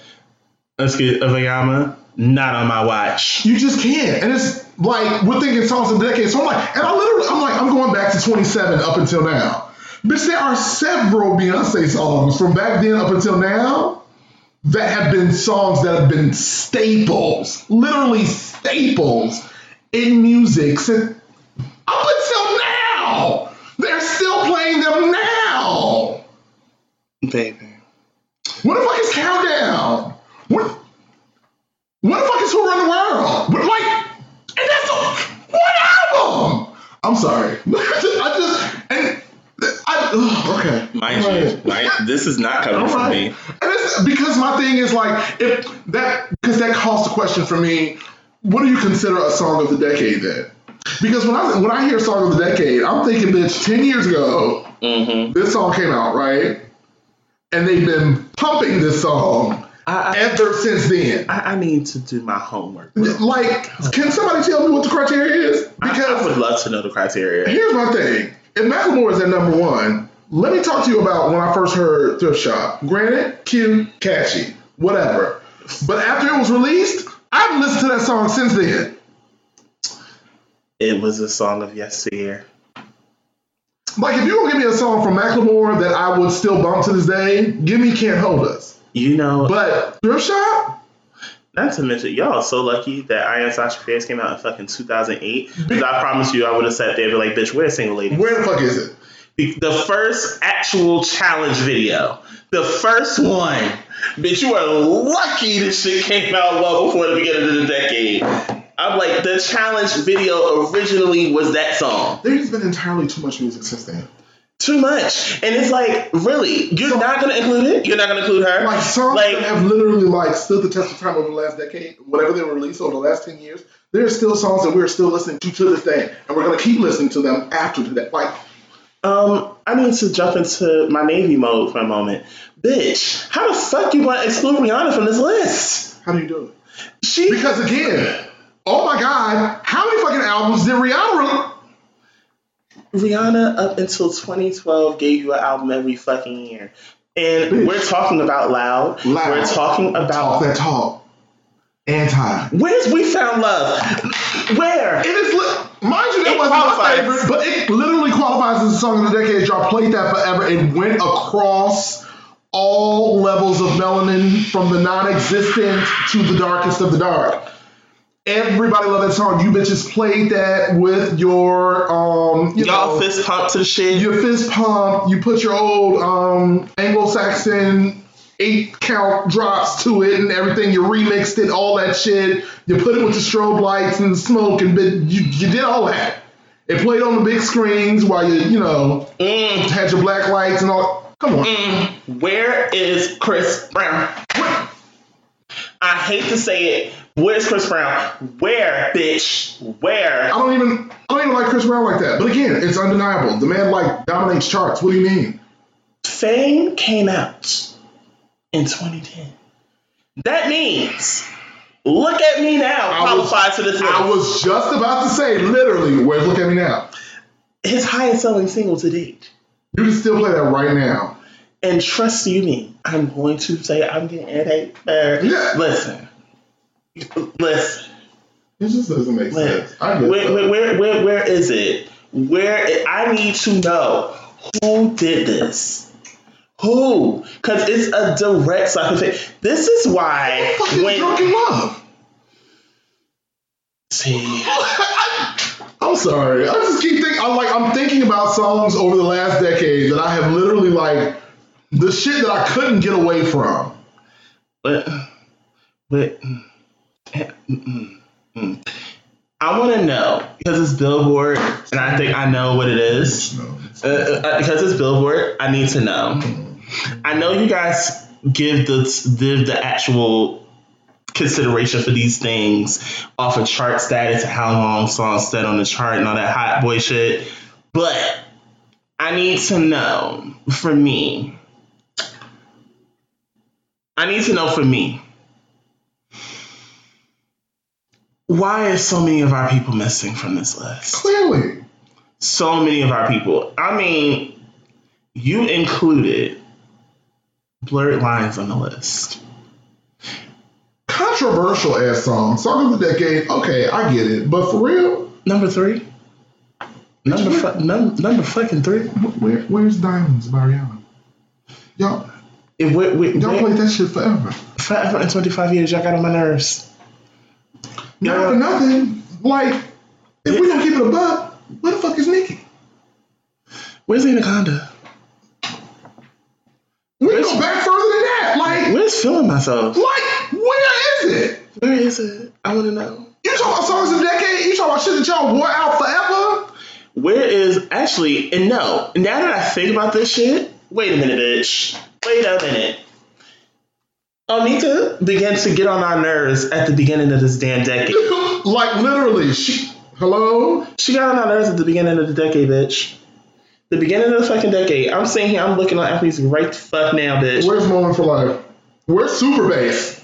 Excuse of Ayama. Not on my watch. You just can't. And it's like we're thinking songs of the decade. So I'm like, and I literally I'm like, I'm going back to 27 up until now. Bitch, there are several Beyonce songs from back then up until now that have been songs that have been staples, literally staples in music since up until now. They're still playing them now. Baby. What the fuck is Countdown? What? What the fuck is Who Run the World? What, like, and that's a what album? I'm sorry. [LAUGHS] I just and I ugh, okay. Mind Right. you, my, this is not coming All from right. me. And it's because my thing is like if that because that calls the question for me. What do you consider a song of the decade then? Because when I when I hear song of the decade, I'm thinking, bitch, ten years ago, Mm-hmm. this song came out, right? And they've been pumping this song I, ever since then. I, I need to do my homework. Like, can somebody tell me what the criteria is? I, I Because would love to know the criteria. here's my thing. If Macklemore is at number one, let me talk to you about when I first heard Thrift Shop. Granted, cute, catchy, whatever. But after it was released, I haven't listened to that song since then. It was a song of yesteryear. Like, if you're gonna give me a song from Macklemore that I would still bump to this day, give me Can't Hold Us. You know, But Thrift Shop, not to mention, y'all are so lucky that I Am Sasha Fierce came out in fucking 2008. Because I promise you, I would have sat there and be like, bitch, where's Single Lady? where the fuck is it? The first actual challenge video. The first one. Bitch, you are lucky this shit came out well before the beginning of the decade. I'm like, the challenge video originally was that song. There's been entirely too much music since then. Too much. And it's like, really? You're not gonna include it? You're not gonna include her? Like songs Like- that have literally like stood the test of time over the last decade, whatever they were released over the last ten years. There are still songs that we're still listening to to this day, and we're gonna keep listening to them after that. Like, Um, I need to jump into my Navy mode for a moment. Bitch, how the fuck you want to exclude Rihanna from this list? how do you do it? She Because again, oh my God, how many fucking albums did Rihanna? Rihanna up until 2012 gave you an album every fucking year. And Bitch. we're talking about loud. Loud. We're talking talk about that talk. Anti. where's We Found Love? Where? It is, li- mind you, that It wasn't my favorite, but it literally qualifies as a song of the decade. Y'all played that forever. It went across all levels of melanin, from the non-existent to the darkest of the dark. Everybody loved that song. You bitches played that with your, um, you Y'all know, fist pump to the shit. your fist pump. You put your old um, Anglo-Saxon eight count drops to it and everything. You remixed it, all that shit. You put it with the strobe lights and the smoke, and bit, you you did all that. It played on the big screens while you you know Mm, had your black lights and all. Come on. mm. Where is Chris Brown? I hate to say it. Where's Chris Brown? Where, bitch? Where? I don't even I don't even like Chris Brown like that. But again, it's undeniable. The man like dominates charts. What do you mean? Fame came out in 2010. That means, look at me now, I was- qualified to this list. I was just about to say, literally, where's Look At Me Now? His highest selling single to date. You can still play that right now. And trust you me, I'm going to say I'm getting it there. Yeah. Listen. [LAUGHS] Listen. It just doesn't make sense. I where, where, where, where, where is it? Where I need to know who did this. Who? Because it's a direct in face. This is why Fucking when drunken love. see [LAUGHS] I'm sorry. I just keep thinking. I'm like I'm thinking about songs over the last decade that I have literally like the shit that I couldn't get away from. but but I want to know because it's Billboard and I think I know what it is. No. Uh, uh, because it's Billboard, I need to know. I know you guys give the give the actual consideration for these things off of chart status and how long songs stayed on the chart and all that hot boy shit. But I need to know for me. I need to know for me. Why is so many of our people missing from this list? Clearly. so many of our people. I mean, you included blurred lines on the list. Controversial ass song. Song of the decade. Okay, I get it. But for real, Number three. Number fu- num- number fucking three. where, where's Diamonds by Rihanna? Y'all, If we, we, y'all played that shit forever. 525 years, y'all got on my nerves. Not Yeah. for nothing. Like, if we don't keep it a buck, where the fuck is Nicki? Where's Anaconda? We can go back further than that. Like, Where's feeling myself? like, where is it? Where is it? I want to know. You talking about songs of the decade? You talking about shit that y'all wore out forever? Where is actually? And no, now that I think about this shit, wait a minute, bitch. Wait a minute. Onika began to get on our nerves at the beginning of this damn decade. [LAUGHS] like literally, she. Hello. She got on our nerves at the beginning of the decade, bitch. The beginning of the fucking decade. I'm sitting here, I'm looking at athletes right the fuck now, bitch. Where's Moment for Life? Where's Super Bass?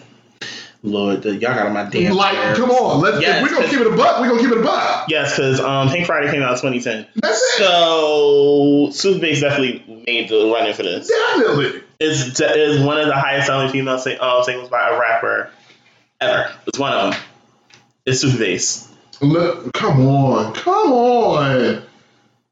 Lord, y'all got on my damn like, nerves. come on. Let's. Yes, if we gonna keep it a buck, We're gonna keep it a buck. Yes, because um, Pink Friday came out in 2010. That's it. So, Super Bass definitely made the running for this. Definitely. Is is one of the highest selling female sing, uh, singles by a rapper ever. It's one of them. It's Super Bass. Look, come on, come on.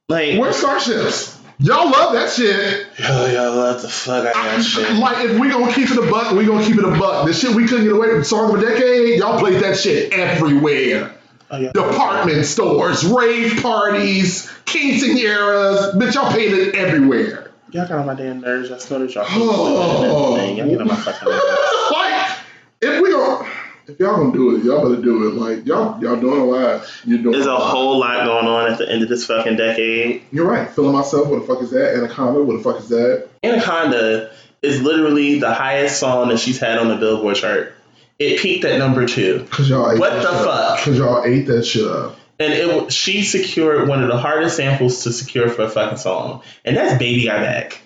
Like, Where's Starships? Y'all love that shit. oh, y'all love the fuck out of that shit. Like, if we gonna keep it a buck, we gonna keep it a buck. The shit we couldn't get away from song of a decade, y'all played that shit everywhere. Oh, yeah. Department stores, rave parties, quinceañeras, bitch, y'all played it everywhere. Y'all got on my damn nerves. I started y'all. Oh. Y'all get on my fucking nerves. [LAUGHS] like, if we gonna, if y'all gonna do it, y'all better do it. Like, y'all, y'all doing a lot. You're doing There's a lot. whole lot going on at the end of this fucking decade. You're right. Feeling myself. What the fuck is that? Anaconda. What the fuck is that? Anaconda is literally the highest song that she's had on the Billboard chart. It peaked at number two, Cause y'all ate What that the shit up. fuck? Cause y'all ate that shit up. And it she secured one of the hardest samples to secure for a fucking song, and that's "Baby Got Back."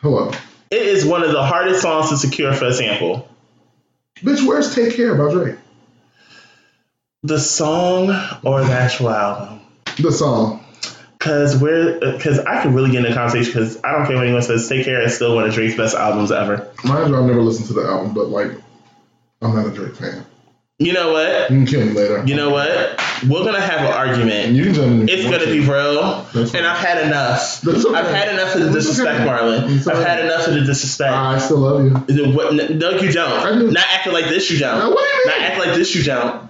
Hello, It is one of the hardest songs to secure for a sample. bitch. Where's Take Care by Drake? The song or the actual album? The song. Cause we're, cause I could really get into conversation. Cause I don't care what anyone says. Take Care is still one of Drake's best albums ever. Mind you, I've never listened to the album, but like, I'm not a Drake fan. You know what? You can kill me later. You know what? We're gonna have an argument. You can jump in. if It's gonna be real, That's and I've had enough. Okay. I've had enough of the disrespect, okay. Marlon. I've okay. had enough of the disrespect. I still love you. What- No, you don't. do. Not acting like this, you don't. Now, what do you mean? Not acting like this, you don't.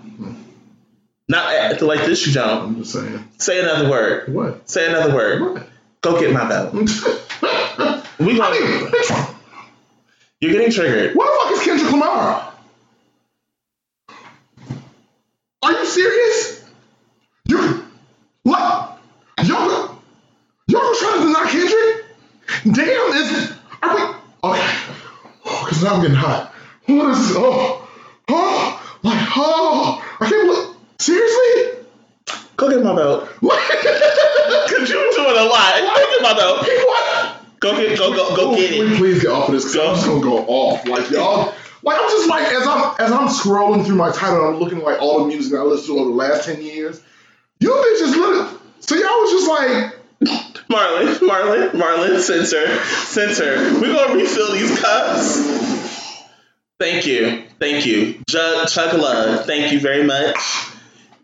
Not acting like this, you don't. I'm just saying. Say another word. What? Say another word. What? Go get my belt. [LAUGHS] We gonna. You're getting triggered. What the fuck is Kendrick Lamar? Are you serious? You what? Y'all y'all trying to deny Kendrick? Damn, is are we okay? Oh, because now I'm getting hot. What is this? Oh, oh, like oh, I can't believe. Seriously? Go get my belt. [LAUGHS] What? Cause you're doing a lot. Go get my belt. What? Go get go go go oh, get Can it. please get off of this because I'm just gonna go off. Like y'all, like I'm just like as I'm as I'm scrolling through my title, I'm looking like all the music I listened to over the last ten years. You bitches look. So y'all was just like, Marlon, Marlon, Marlon, censor, censor. We're gonna refill these cups. Thank you, thank you, Jug Chuck Love. Thank you very much.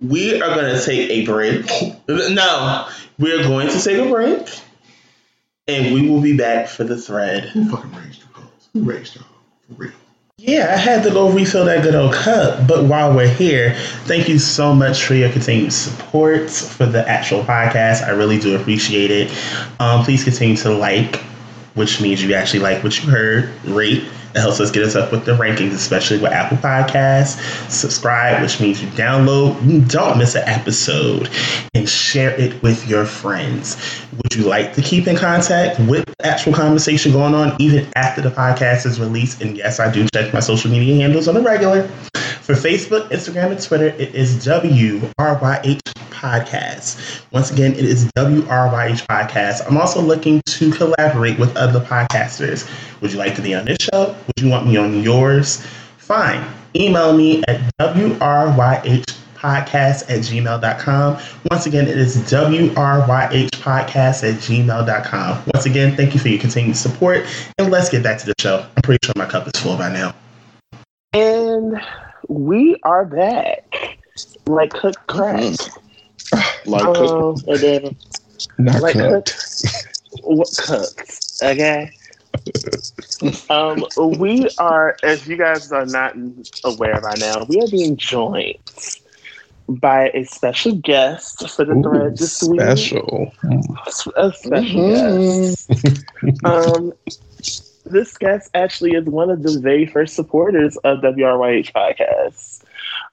We are gonna take a break. No, we're going to take a break, and we will be back for the thread. who fucking raised you? Who raised y'all? For real. Yeah, I had to go refill that good old cup. But while we're here, thank you so much for your continued support for the actual podcast. I really do appreciate it. Um, please continue to like, which means you actually like what you heard, rate. It helps us get us up with the rankings, especially with Apple Podcasts. Subscribe, which means you download, you don't miss an episode, and share it with your friends. Would you like to keep in contact with the actual conversation going on even after the podcast is released? And yes, I do check my social media handles on the regular. For Facebook, Instagram, and Twitter, it is WRYH Podcast. Once again, it is WRYH Podcast. I'm also looking to collaborate with other podcasters. Would you like to be on this show? Would you want me on yours? Fine. Email me at WRYH podcast at gmail.com. Once again, it is WRYH podcast at gmail.com. Once again, thank you for your continued support. And let's get back to the show. I'm pretty sure my cup is full by now. And we are back. Like cooked crack. Mm-hmm. [SIGHS] Like, Um, and then not like cooked. cooked. What cooked? Okay. um, we are, as you guys are not aware by now, we are being joined by a special guest for the Ooh, thread this week. special. A special guest. um, this guest actually is one of the very first supporters of WRYH podcast.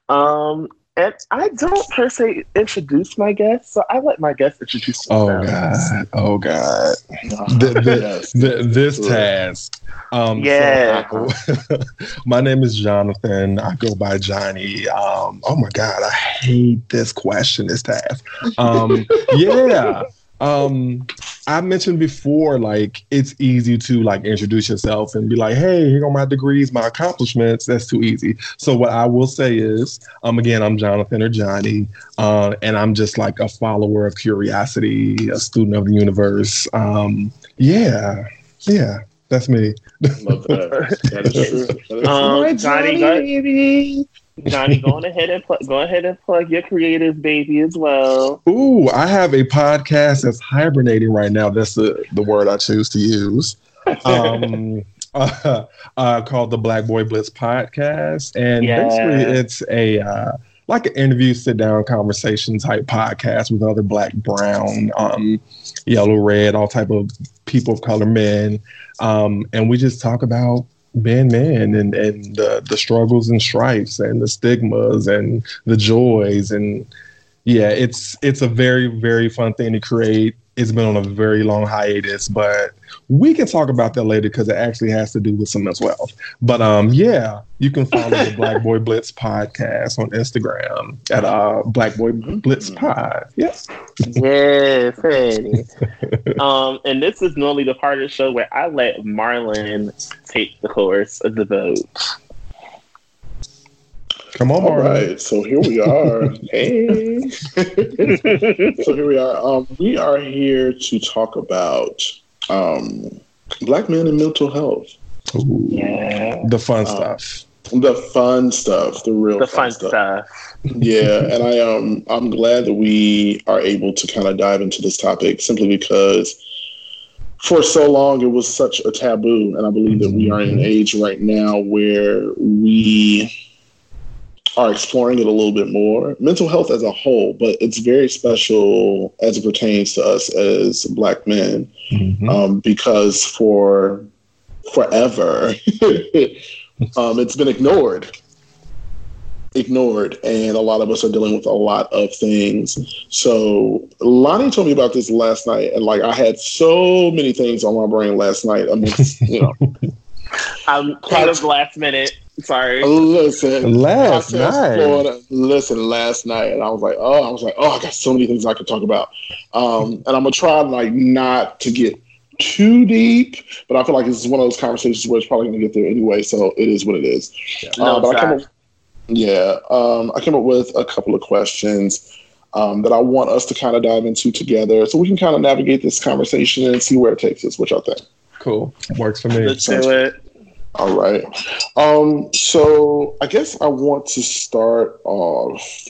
Um, and I don't per se introduce my guests, so I let my guests introduce themselves. Oh. God! Oh God! [LAUGHS] The- the- the, this task. Um, so Yeah. I- [LAUGHS] my name is Jonathan. I go by Johnny. Um, oh my God! I hate this question. This task. Um, yeah. Um, I mentioned before, like it's easy to like introduce yourself and be like, "Hey, here are my degrees, my accomplishments." That's too easy. So what I will say is, um, again, I'm Jonathan or Johnny, uh, and I'm just like a follower of curiosity, a student of the universe. Um, yeah, yeah, that's me. Love that. That is true. [LAUGHS] That is true. Um, Johnny, go, Johnny, go on ahead and pl- go ahead and plug your creative baby as well. Ooh, I have a podcast that's hibernating right now. That's the, the word I choose to use. [LAUGHS] Um, [LAUGHS] uh, uh, called the Black Boy Blitz podcast, and basically it's a uh, like an interview, sit down conversation type podcast with other black, brown, um, yellow, red, all type of people of color men, um, and we just talk about being man and and the, the struggles and strifes and the stigmas and the joys and yeah, it's it's a very very fun thing to create. It's been on a very long hiatus, but we can talk about that later because it actually has to do with some mental health. But um, yeah, you can follow the Black Boy Blitz podcast on Instagram at uh Black Boy Blitz Pod. Yes. Yeah, Fanny. [LAUGHS] um, and this is normally the part of the show where I let Marlon take the course of the vote. Come on, All right. So here we are. [LAUGHS] hey. so here we are. Um, we are here to talk about um, black men and mental health. Ooh, Yeah, The fun Um, stuff. The fun stuff, the real the fun stuff. yeah, and I um I'm glad that we are able to kind of dive into this topic simply because for so long it was such a taboo, and I believe that we are in an age right now where we are exploring it a little bit more. Mental health as a whole, but it's very special as it pertains to us as black men Mhm. um, because for forever [LAUGHS] um, it's been ignored ignored and a lot of us are dealing with a lot of things so lonnie told me about this last night and like i had so many things on my brain last night amidst you know [LAUGHS] I'm kind of last minute. Sorry. listen Last night. Florida- listen last night and i was like oh i was like oh i got so many things i could talk about um, and i'm gonna try like not to get too deep, but I feel like this is one of those conversations where it's probably going to get there anyway. So it is what it is. Yeah. No, uh, but I come up, yeah, um, I came up with a couple of questions um, that I want us to kind of dive into together, so we can kind of navigate this conversation and see where it takes us. which y'all think? Cool, works for me. Let's do it. All right. Um, so I guess I want to start off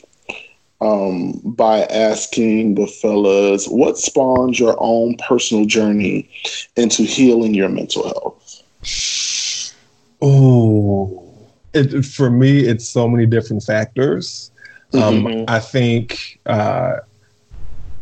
um, by asking the fellas what spawned your own personal journey into healing your mental health? Oh, it, for me, it's so many different factors. Um, Mhm. I think uh,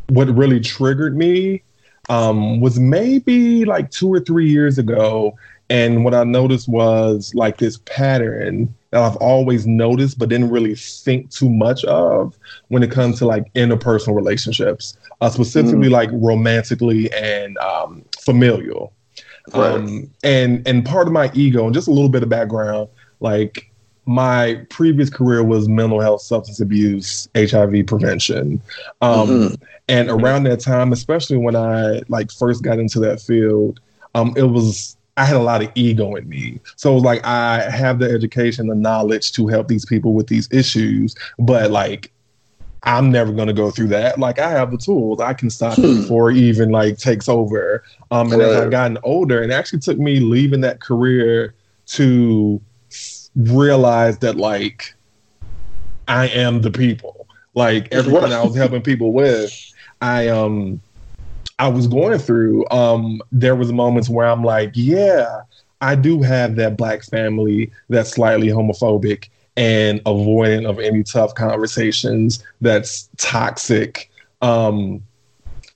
what really triggered me um, was maybe like two or three years ago. And what I noticed was like this pattern that I've always noticed, but didn't really think too much of when it comes to like interpersonal relationships, uh, specifically like romantically and um, familial. Um, and and part of my ego and just a little bit of background, like my previous career was mental health, substance abuse, HIV prevention. Um, Mhm. And around that time, especially when I like first got into that field, um, it was I had a lot of ego in me. So it was like I have the education, the knowledge to help these people with these issues, but like I'm never gonna go through that. Like I have the tools, I can stop Hmm. before it even like takes over. Um, and as I've gotten older, it actually took me leaving that career to realize that like I am the people. Like everything I was helping people with, I um I was going through. Um, there was moments where I'm like, yeah, I do have that black family that's slightly homophobic and avoidant of any tough conversations. That's toxic. Um,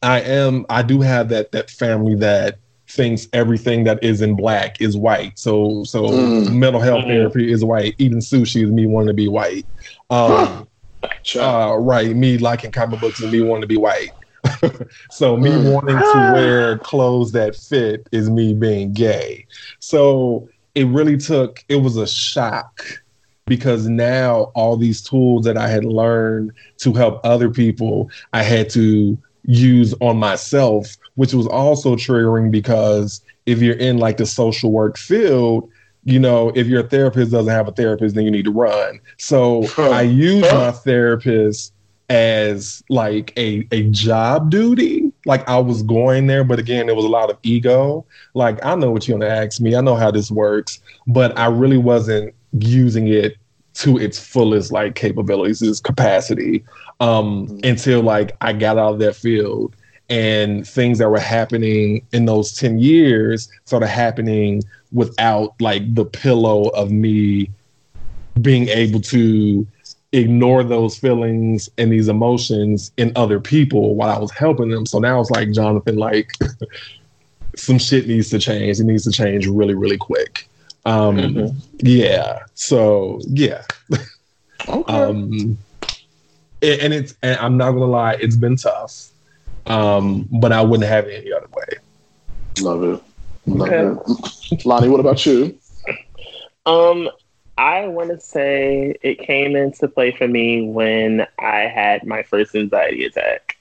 I am. I do have that that family that thinks everything that isn't black is white. So so Mm. mental health Mhm. therapy is white. Eating sushi is me wanting to be white. Um, Child. uh, right, me liking comic books and me wanting to be white. [LAUGHS] so me Mm. wanting to [SIGHS] wear clothes that fit is me being gay. So it really took it was a shock because now all these tools that I had learned to help other people, I had to use on myself, which was also triggering because if you're in like the social work field, you know, if your therapist doesn't have a therapist, then you need to run. So [LAUGHS] I use my therapist as like a a job duty. Like I was going there, but again, there was a lot of ego. Like I know what you're gonna ask me, I know how this works, but I really wasn't using it to its fullest like capabilities, its capacity, um, until like I got out of that field and things that were happening in those 10 years sort of happening without like the pillow of me being able to ignore those feelings and these emotions in other people while I was helping them. So now it's like Jonathan, like [LAUGHS] some shit needs to change. It needs to change really, really quick. Um, Mhm. Yeah. So yeah. [LAUGHS] Okay. Um, a- and it's and I'm not gonna lie, it's been tough. Um, but I wouldn't have it any other way. Love it. Love Okay. it. Lonnie, what about you? Um, I want to say it came into play for me when I had my first anxiety attack.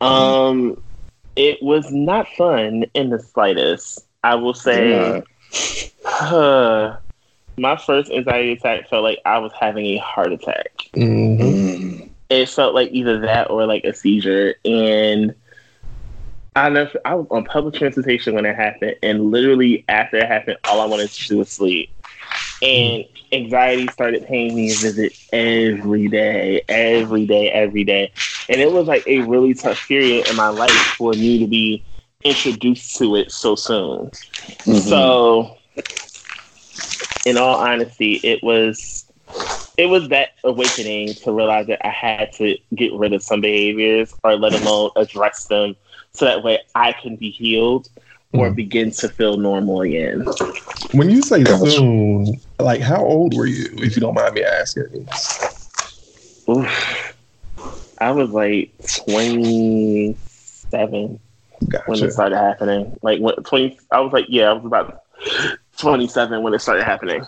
Um, it was not fun in the slightest. I will say, uh, [SIGHS] my first anxiety attack felt like I was having a heart attack. Mhm. Mm. It felt like either that or like a seizure, and I never. I was on public transportation when it happened, and literally after it happened, all I wanted to do was sleep. And anxiety started paying me a visit every day, every day, every day. And it was like a really tough period in my life for me to be introduced to it so soon. Mhm. So, in all honesty, it was it was that awakening to realize that I had to get rid of some behaviors or let alone address them so that way I can be healed or Mhm. begin to feel normal again. When you say Gotcha. soon, like how old were you, if you don't mind me asking? Oof. I was like 27 when Gotcha. it started happening. Like when 20, I was like, yeah, I was about 27 when it started happening.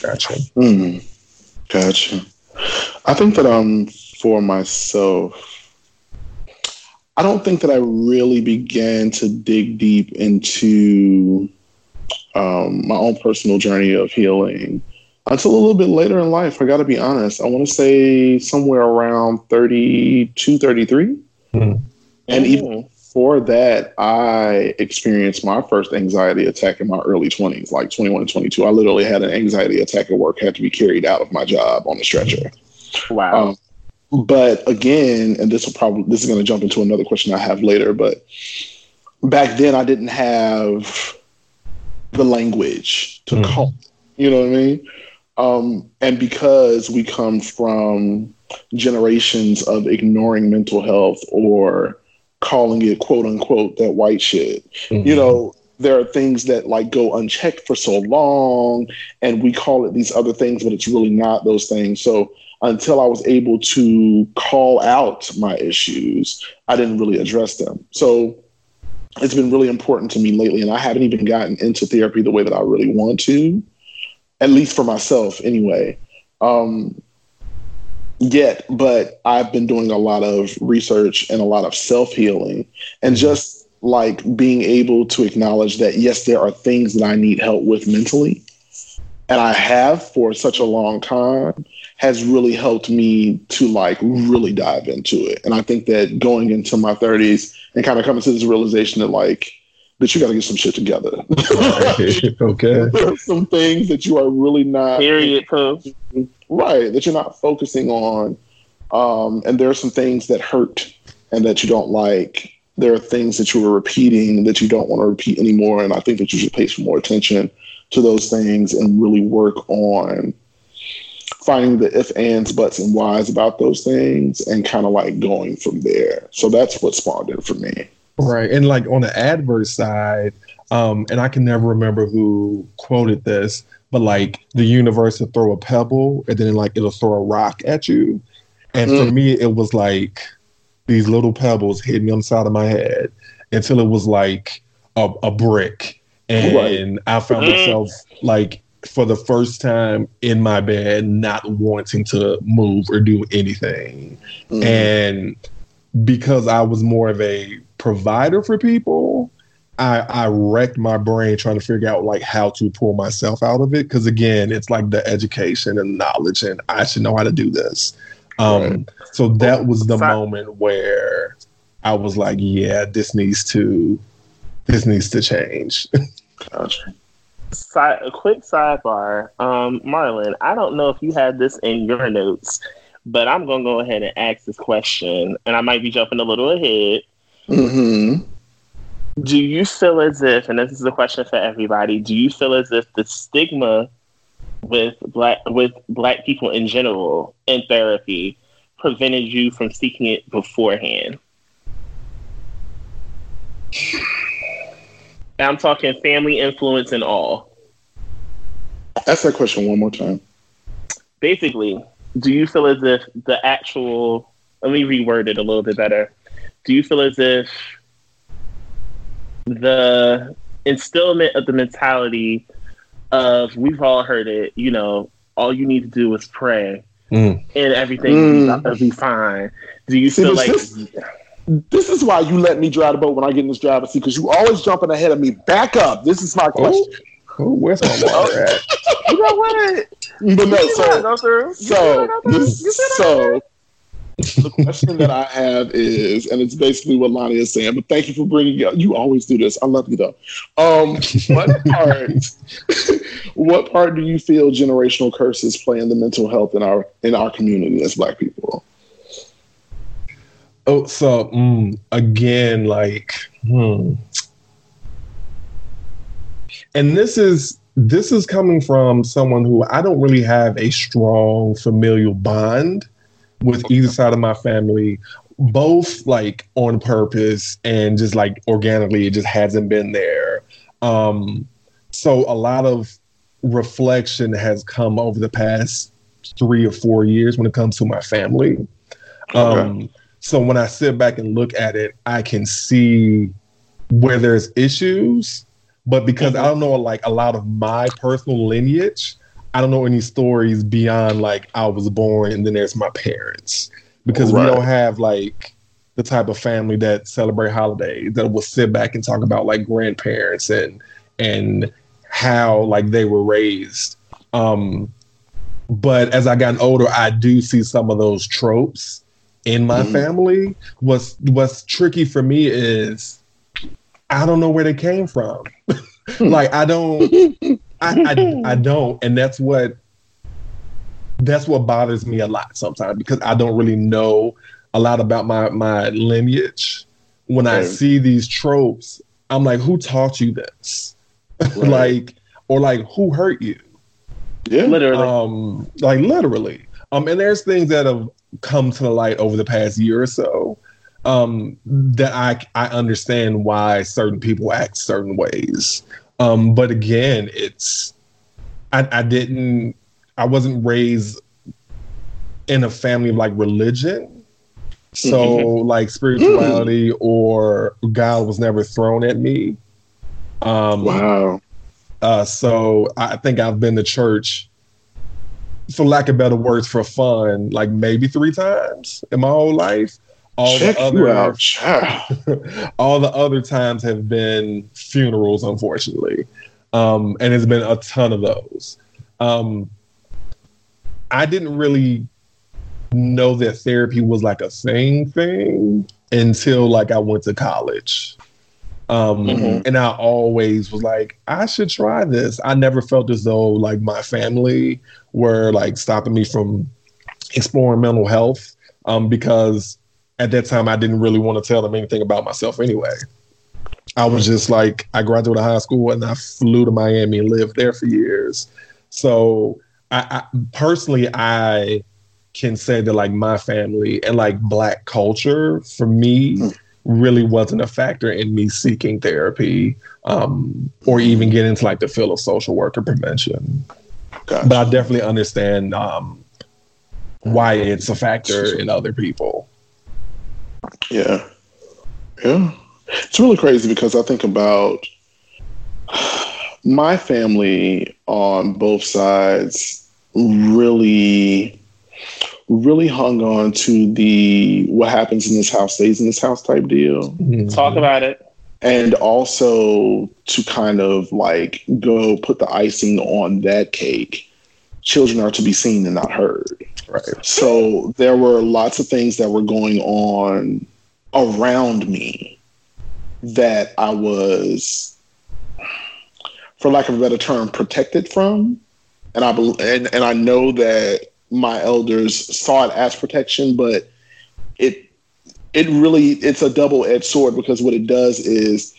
Gotcha. Mm. Gotcha. I think that um for myself, I don't think that I really began to dig deep into um, my own personal journey of healing until a little bit later in life. I got to be honest. I want to say somewhere around 32, 33. Mm-hmm. And even before that, I experienced my first anxiety attack in my early 20s, like 21 and 22. I literally had an anxiety attack at work, had to be carried out of my job on a stretcher. Wow. Um, but again, and this will probably this is going to jump into another question I have later. But back then, I didn't have the language to mm. call. You know what I mean? Um, and because we come from generations of ignoring mental health or calling it quote unquote that white shit, mm-hmm. you know, there are things that like go unchecked for so long and we call it these other things, but it's really not those things. So until I was able to call out my issues, I didn't really address them. So it's been really important to me lately, and I haven't even gotten into therapy the way that I really want to, at least for myself anyway. Um, yet, but I've been doing a lot of research and a lot of self healing, and just like being able to acknowledge that yes, there are things that I need help with mentally, and I have for such a long time has really helped me to like really dive into it. And I think that going into my 30s and kind of coming to this realization that like that you got to get some shit together. [LAUGHS] okay. [LAUGHS] there are some things that you are really not. Period. Right. That you're not focusing on. Um, and there are some things that hurt and that you don't like. There are things that you were repeating that you don't want to repeat anymore. And I think that you should pay some more attention to those things and really work on finding the if, ands, buts, and whys about those things and kind of like going from there. So that's what spawned it for me. Right. And like on the adverse side, um, and I can never remember who quoted this, but like the universe will throw a pebble and then like it'll throw a rock at you. And mm. for me, it was like these little pebbles hitting me on the side of my head until it was like a, a brick. And right. I found myself like for the first time in my bed, not wanting to move or do anything. Mm. And because I was more of a provider for people, I, I wrecked my brain trying to figure out like how to pull myself out of it. Cause again, it's like the education and knowledge and I should know how to do this. Um, right. so that was the moment where I was like, yeah, this needs to, this needs to change. [LAUGHS] gotcha side, a quick sidebar. Um, Marlon, I don't know if you had this in your notes, but I'm going to go ahead and ask this question, and I might be jumping a little ahead. Mm-hmm. Do you feel as if, and this is a question for everybody, do you feel as if the stigma with black with black people in general in therapy prevented you from seeking it beforehand? I'm talking family influence and all. Ask that question one more time. Basically, do you feel as if the actual, let me reword it a little bit better. Do you feel as if the instillment of the mentality of, we've all heard it, you know, all you need to do is pray mm. and everything mm. will be fine. Do you See, feel like. This, this is why you let me drive the boat when I get in this driver's seat because you always jumping ahead of me. Back up. This is my oh. question. Oh, oh where's my water at? you know what? But no, so so so the question that I have is, and it's basically what Lonnie is saying. But thank you for bringing up. You always do this. I love you though. Um, what part? [LAUGHS] what part do you feel generational curses play in the mental health in our in our community as Black people? So mm, again, like, hmm. and this is this is coming from someone who I don't really have a strong familial bond with either side of my family, both like on purpose and just like organically, it just hasn't been there. Um, so a lot of reflection has come over the past three or four years when it comes to my family. Okay. So when I sit back and look at it, I can see where there's issues, but because mm-hmm. I don't know like a lot of my personal lineage, I don't know any stories beyond like I was born and then there's my parents because right. we don't have like the the type of family that celebrate holidays that will sit back and talk about like grandparents and and how like they were raised. Um, but as I got older, I do see some of those tropes in my mm-hmm. family. What's what's tricky for me is I don't know where they came from. [LAUGHS] like I don't [LAUGHS] I, I I don't and that's what that's what bothers me a lot sometimes because I don't really know a lot about my my lineage. When right. I see these tropes, I'm like, who taught you this? [LAUGHS] Right. like, or like, who hurt you? Yeah, literally. Um, like literally. Um, and there's things that have come to the light over the past year or so um, that I I understand why certain people act certain ways. Um, but again, it's I, I didn't I wasn't raised in a family of like religion. So mm-hmm. like spirituality or God was never thrown at me. Um, wow. Uh, so I think I've been to church, for lack of better words, for fun, like maybe three times in my whole life. All Check the other, [LAUGHS] all the other times have been funerals, unfortunately, um, and it's been a ton of those. Um, I didn't really know that therapy was like a thing thing until like I went to college. Um, mm-hmm. And I always was like, I should try this. I never felt as though like my family were like stopping me from exploring mental health um, because at that time I didn't really want to tell them anything about myself anyway. I was just like, I graduated high school and I flew to Miami and lived there for years. So I, I personally, I can say that like my family and like black culture for me mm. Really wasn't a factor in me seeking therapy um, or even get into like the field of social work or prevention. Gotcha. But I definitely understand um, why it's a factor in other people. Yeah. Yeah. It's really crazy because I think about [SIGHS] my family on both sides really really hung on to the what happens in this house stays in this house type deal. Mm-hmm. Talk about it. And also to kind of like go put the icing on that cake. Children are to be seen and not heard. Right. So there were lots of things that were going on around me that I was, for lack of a better term, protected from. And I and, and I know that my elders saw it as protection, but it it really it's a double edged sword because what it does is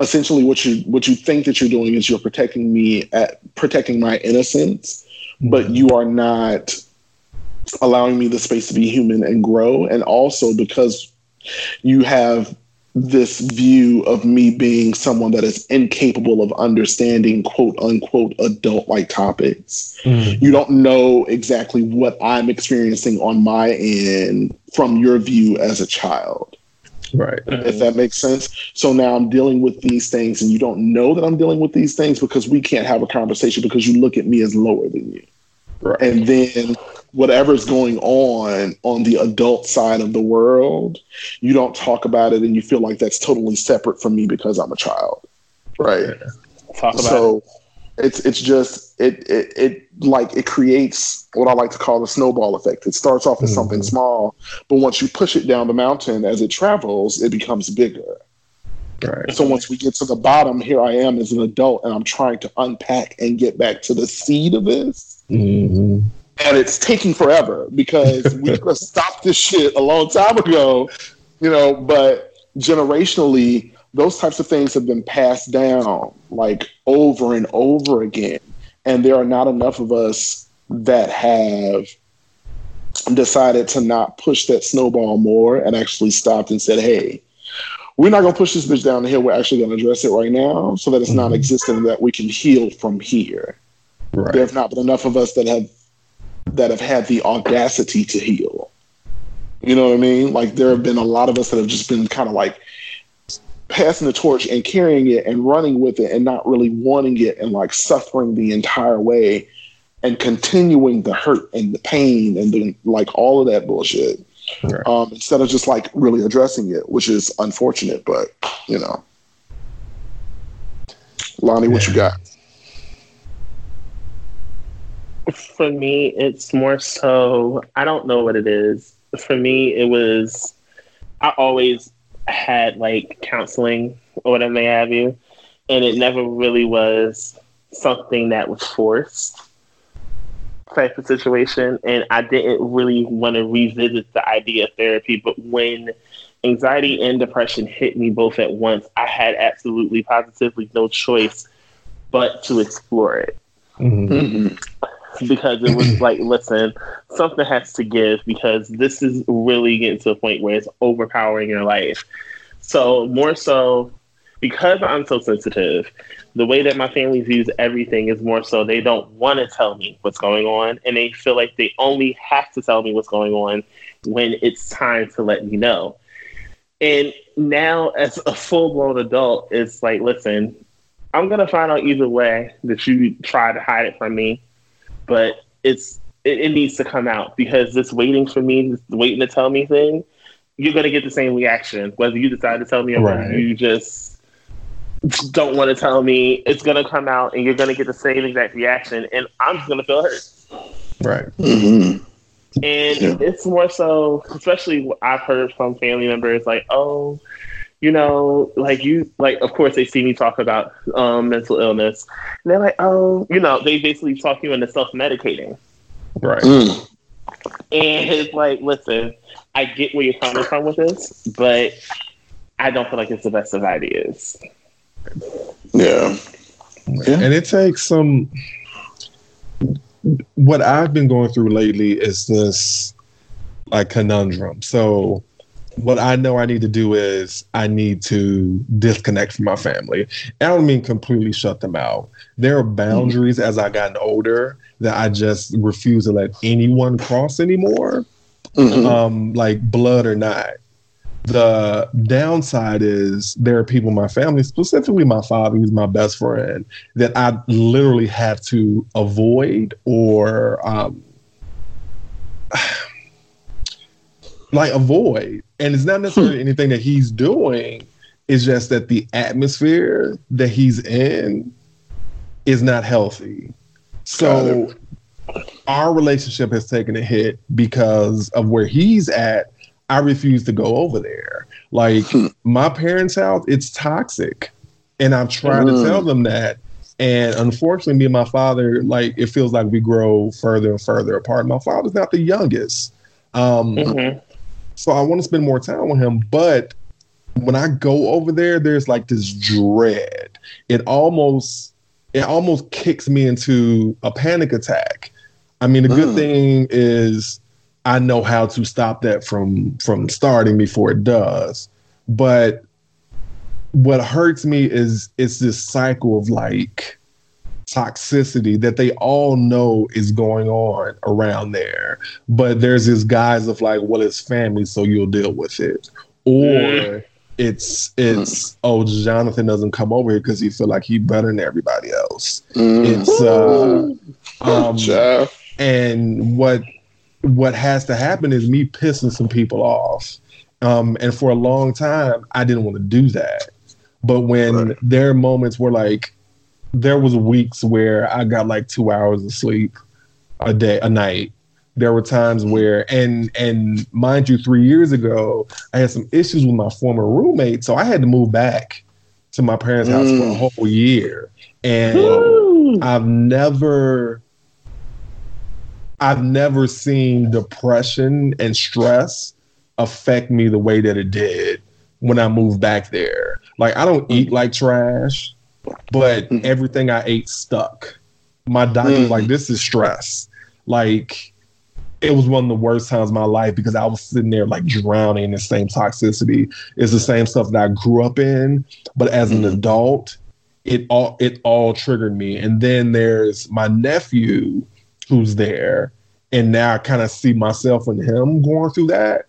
essentially what you what you think that you're doing is you're protecting me at protecting my innocence, but you are not allowing me the space to be human and grow. And also because you have this view of me being someone that is incapable of understanding quote unquote adult like topics. Mm. You don't know exactly what I'm experiencing on my end from your view as a child. Right. If that makes sense. So now I'm dealing with these things and you don't know that I'm dealing with these things because we can't have a conversation because you look at me as lower than you. Right. And then whatever's going on on the adult side of the world, you don't talk about it and you feel like that's totally separate from me because I'm a child. Right. Talk about so it. it's it's just it, it it like it creates what I like to call the snowball effect. It starts off as mm-hmm. something small, but once you push it down the mountain as it travels, it becomes bigger. Right. So once we get to the bottom, here I am as an adult, and I'm trying to unpack and get back to the seed of this. Mm-hmm and it's taking forever because we [LAUGHS] could have stopped this shit a long time ago, you know. But generationally, those types of things have been passed down like over and over again, and there are not enough of us that have decided to not push that snowball more and actually stopped and said, "Hey." We're not gonna push this bitch down the hill. We're actually gonna address it right now, so that it's mm-hmm. non-existent, and that we can heal from here. Right. There have not been enough of us that have that have had the audacity to heal. You know what I mean? Like there have been a lot of us that have just been kind of like passing the torch and carrying it and running with it and not really wanting it and like suffering the entire way and continuing the hurt and the pain and the, like all of that bullshit. right. um, instead of just like really addressing it, which is unfortunate. But you know, Lonnie, what you got? For me, it's more so. I don't know what it is. For me, it was. I always had like counseling or whatever they have you, and it never really was something that was forced type of situation. And I didn't really want to revisit the idea of therapy. But when anxiety and depression hit me both at once, I had absolutely positively no choice but to explore it. Mm-hmm. mm-hmm. [LAUGHS] Because it was like, listen, something has to give because this is really getting to a point where it's overpowering your life. So, more so, because I'm so sensitive, the way that my family views everything is more so they don't want to tell me what's going on and they feel like they only have to tell me what's going on when it's time to let me know. And now as a full blown adult, it's like, listen, I'm gonna find out either way that you try to hide it from me, but it's it, it needs to come out because this waiting for me, this waiting to tell me thing, you're gonna get the same reaction whether you decide to tell me or right. whether you just don't want to tell me it's going to come out and you're going to get the same exact reaction and I'm just going to feel hurt. Right. Mm-hmm. And yeah. it's more so, especially I've heard from family members like, oh, you know, like you, like, of course, they see me talk about um, mental illness. And they're like, oh, you know, they basically talk you into self medicating. Right. Mm. And it's like, listen, I get where you're coming from with this, but I don't feel like it's the best of ideas. Yeah. yeah. And it takes some what I've been going through lately is this like conundrum. So what I know I need to do is I need to disconnect from my family. I don't mean completely shut them out. There are boundaries mm-hmm. as I gotten older that I just refuse to let anyone cross anymore. Mm-hmm. Um, like blood or not. The downside is there are people in my family, specifically my father, who's my best friend, that I literally have to avoid or um, [SIGHS] like avoid. And it's not necessarily anything that he's doing. It's just that the atmosphere that he's in is not healthy. So our relationship has taken a hit because of where he's at I refuse to go over there. Like hmm. my parents' house, it's toxic. And I've tried mm. to tell them that. And unfortunately, me and my father, like it feels like we grow further and further apart. My father's not the youngest. Um, mm-hmm. So I want to spend more time with him. But when I go over there, there's like this dread. It almost it almost kicks me into a panic attack. I mean, the good mm. thing is I know how to stop that from from starting before it does. But what hurts me is it's this cycle of like toxicity that they all know is going on around there. But there's this guise of like, well, it's family, so you'll deal with it. Or mm. it's it's mm. oh Jonathan doesn't come over here because he feel like he better than everybody else. Mm. It's uh um, Jeff. and what what has to happen is me pissing some people off. Um, and for a long time, I didn't want to do that. But when right. there are moments where, like, there was weeks where I got like two hours of sleep a day, a night. There were times where, and and mind you, three years ago, I had some issues with my former roommate, so I had to move back to my parents' house mm. for a mm. whole year. And Woo. I've never I've never seen depression and stress affect me the way that it did when I moved back there. Like I don't eat like trash, but mm. everything I ate stuck. My doctor was like, mm. "This is stress." Like it was one of the worst times of my life because I was sitting there like drowning in the same toxicity. It's the same stuff that I grew up in, but as an mm. adult, it all it all triggered me. And then there's my nephew who's there. And now I kind of see myself and him going through that.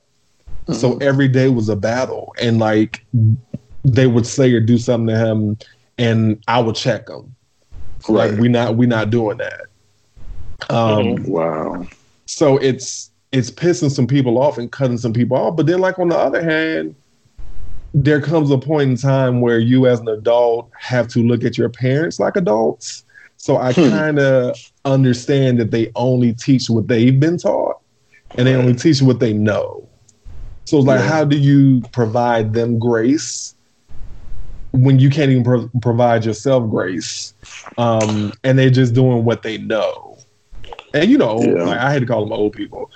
Mm-hmm. So every day was a battle. And like they would say or do something to him and I would check them. Right. Like we not we not doing that. Um mm-hmm. wow. So it's it's pissing some people off and cutting some people off. But then, like on the other hand, there comes a point in time where you, as an adult, have to look at your parents like adults. So I Hmm. kind of understand that they only teach what they've been taught, and they only teach what they know. So it's like, Yeah. how do you provide them grace when you can't even pro- provide yourself grace? Um, and they're just doing what they know. And you know, Yeah. like I had to call them old people,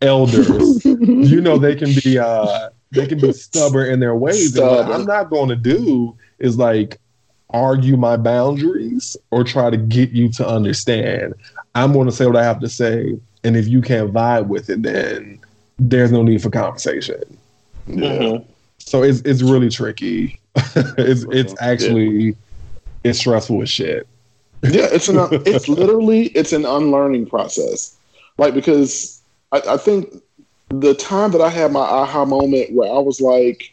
elders. [LAUGHS] you know, they can be uh, they can be stubborn in their ways. And what I'm not going to do is like argue my boundaries or try to get you to understand. I'm going to say what I have to say, and if you can't vibe with it, then there's no need for conversation. Yeah. Mhm. So it's it's really tricky. [LAUGHS] it's it's actually it's stressful as shit. yeah it's an [LAUGHS] it's literally it's an unlearning process. Like because I, I think the time that i had my aha moment where i was like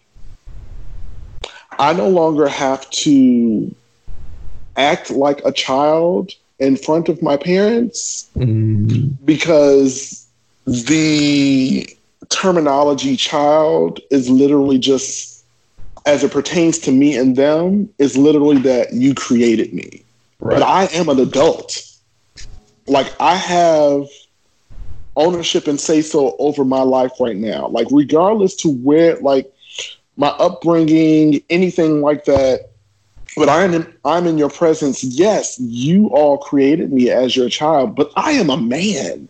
i no longer have to act like a child in front of my parents Mm, because the terminology child is literally just as it pertains to me and them is literally that you created me but I am an adult. Like I have ownership and say so over my life right now. Like regardless to where like my upbringing, anything like that. But I'm in, I'm in your presence. Yes, you all created me as your child, but I am a man.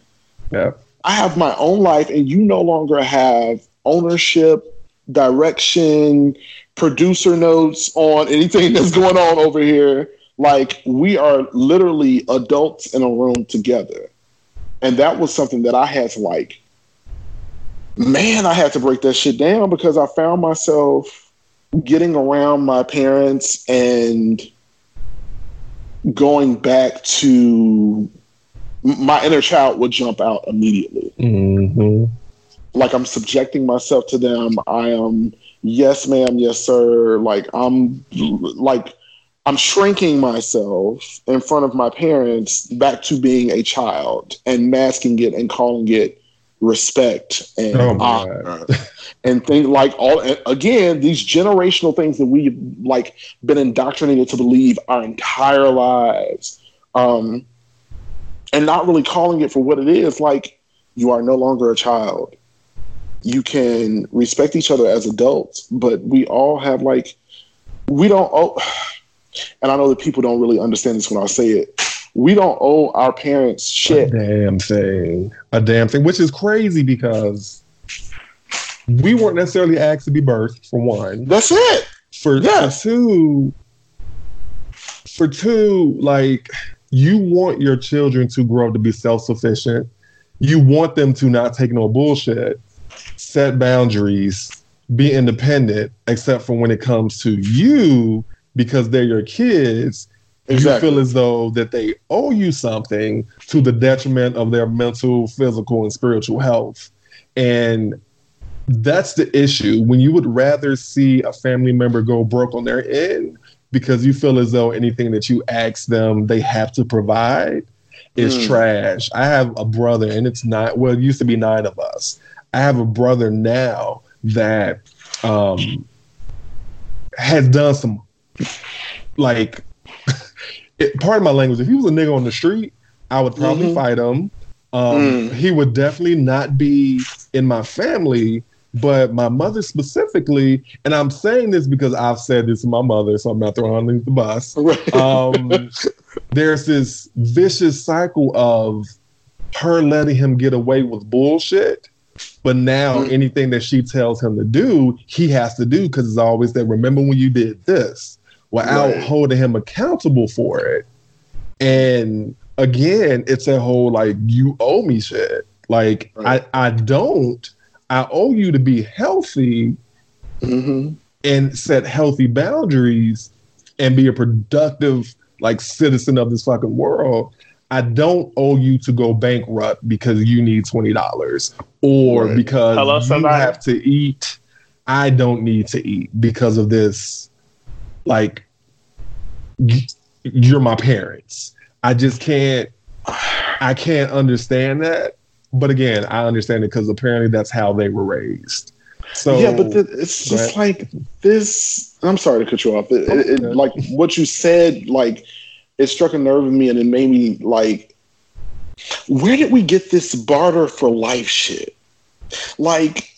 Yeah. I have my own life, and you no longer have ownership, direction, producer notes on anything [LAUGHS] that's going on over here. Like we are literally adults in a room together. And that was something that I had to like, man, I had to break that shit down because I found myself getting around my parents and going back to my inner child would jump out immediately hmm like I'm subjecting myself to them. I am yes, ma'am, yes, sir. Like I'm like I'm shrinking myself in front of my parents back to being a child and masking it and calling it respect and Oh honor. [LAUGHS] And things like all again these generational things that we've like been indoctrinated to believe our entire lives um and not really calling it for what it is like you are no longer a child you can respect each other as adults but we all have like we don't owe [SIGHS] and i know that people don't really understand this when i say it we don't owe our parents A shit damn thing. A damn thing, which is crazy because we weren't necessarily asked to be birthed, for one. that's it For, Yes. for two, for two, like you want your children to grow up to be self-sufficient. You want them to not take no bullshit, set boundaries, be independent, except for when it comes to you, because they're your kids exactly you feel as though that they owe you something to the detriment of their mental, physical, and spiritual health. And that's the issue. When you would rather see a family member go broke on their end because you feel as though anything that you ask them, they have to provide is Mm. trash. I have a brother, and it's not, well, it used to be nine of us. I have a brother now that um, has done some, like, [LAUGHS] it, of my language. If he was a nigga on the street, I would probably Mhm. fight him. Um, Mm. He would definitely not be in my family, but my mother specifically. And I'm saying this because I've said this to my mother, so I'm not throwing her underneath the bus. Right. Um, [LAUGHS] there's this vicious cycle of her letting him get away with bullshit. But now Mm. anything that she tells him to do, he has to do because it's always that remember when you did this without Right. holding him accountable for it. And again, it's a whole like you owe me shit. Like Right. I, I don't. I owe you to be healthy hmm and set healthy boundaries and be a productive like citizen of this fucking world. I don't owe you to go bankrupt because you need twenty dollars or Right. because Hello, you somebody? have to eat. I don't need to eat because of this. Like, you're my parents. I just can't. I can't understand that. but again, I understand it because apparently that's how they were raised. So yeah, but the, it's just like this. I'm sorry to cut you off. It, it, it, like what you said, like it struck a nerve in me, and it made me like, where did we get this barter for life shit? Like,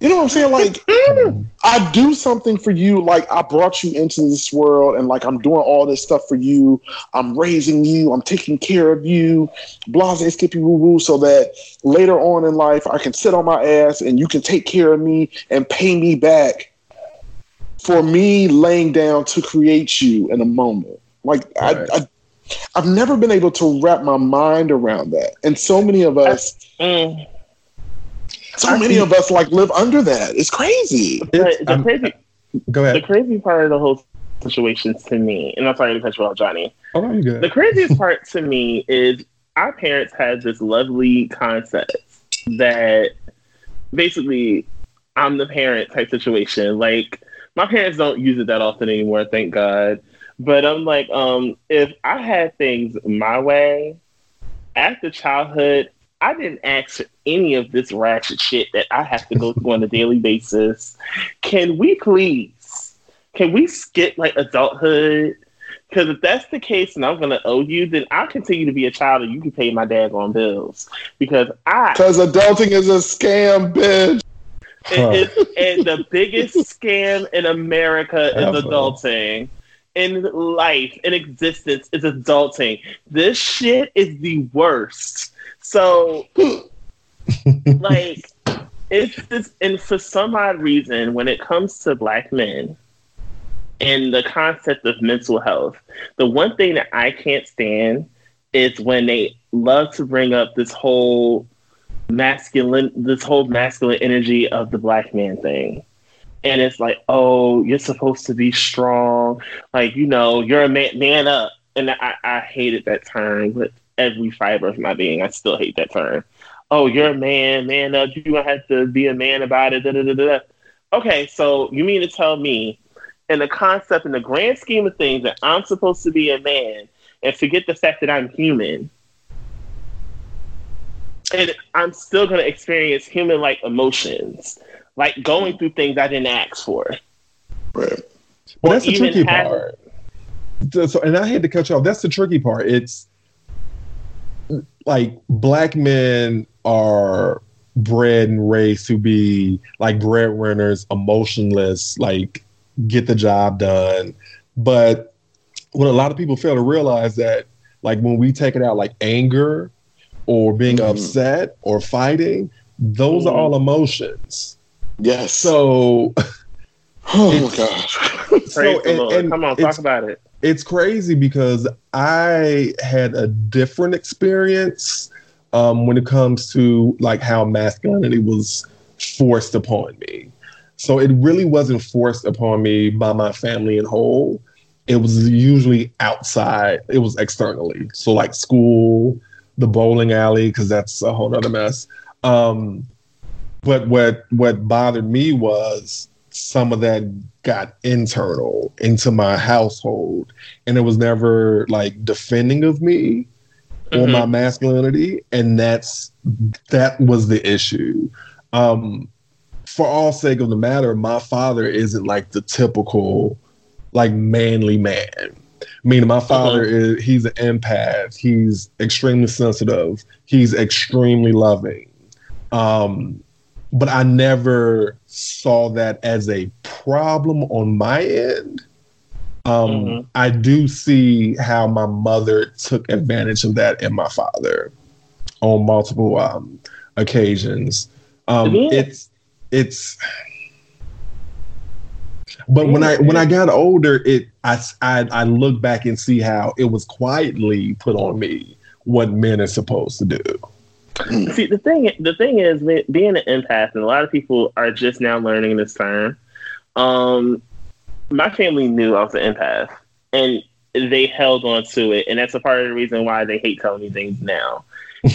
you know what I'm saying? Like, [LAUGHS] I do something for you. Like, I brought you into this world, and like, I'm doing all this stuff for you. I'm raising you. I'm taking care of you. Blase, skippy, woo woo, so that later on in life, I can sit on my ass and you can take care of me and pay me back for me laying down to create you in a moment. Like, right. I, I I've never been able to wrap my mind around that. And so many of us, mm. so I many of us like live under that. It's crazy. It's, the crazy go ahead. The crazy part of the whole situation to me, and I'm sorry to cut you off, Johnny. Oh, you good. The craziest part to me is our parents had this lovely concept that basically I'm the parent type situation. Like my parents don't use it that often anymore, thank God. But I'm like, um, if I had things my way after childhood, I didn't ask for any of this ratchet shit that I have to go through on a daily basis. Can we please? Can we skip like adulthood? Because if that's the case and I'm going to owe you, then I'll continue to be a child and you can pay my daggone bills. Because I. Because adulting is a scam, bitch. It, it, and the biggest [LAUGHS] scam in America is adulting in life, in existence, is adulting. This shit is the worst. So, [LAUGHS] like, it's this, and for some odd reason, when it comes to black men and the concept of mental health, the one thing that I can't stand is when they love to bring up this whole masculine, this whole masculine energy of the black man thing and it's like, oh, you're supposed to be strong, like you know, you're a man, man up. And I, I hated that term with every fiber of my being. I still hate that term. Oh, you're a man, man up. You have to be a man about it. Da, da, da. Okay, so you mean to tell me, in the concept, in the grand scheme of things, that I'm supposed to be a man and forget the fact that I'm human? And I'm still going to experience human like emotions like going through things I didn't ask for. Right. Well, that's the tricky part. So, and I had to cut you off. That's the tricky part. It's like black men are bred and raised to be like breadwinners, emotionless, like get the job done. But what a lot of people fail to realize that like when we take it out like anger or being mm-hmm. upset or fighting, those mm-hmm. are all emotions. Yes. So, [SIGHS] oh my gosh. [LAUGHS] so, and, and Come on, talk about it. It's crazy because I had a different experience um, when it comes to like how masculinity was forced upon me. So it really wasn't forced upon me by my family in whole. It was usually outside. It was externally. So like school, the bowling alley, because that's a whole other mess. Um, but what what bothered me was some of that got internal into my household and it was never like defending of me mm-hmm. or my masculinity and that's that was the issue. Um for all sake of the matter my father isn't like the typical like manly man. I meaning my father uh-huh. is he's an empath. He's extremely sensitive. He's extremely loving. Um but I never saw that as a problem on my end. Um, mm-hmm. I do see how my mother took advantage of that and my father on multiple um, occasions. Um, yeah. It's it's. But when I when I got older, it I, I I look back and see how it was quietly put on me what men are supposed to do. See, the thing, the thing is, being an empath, and a lot of people are just now learning this term. Um, my family knew I was an empath, and they held on to it, and that's a part of the reason why they hate telling me things now.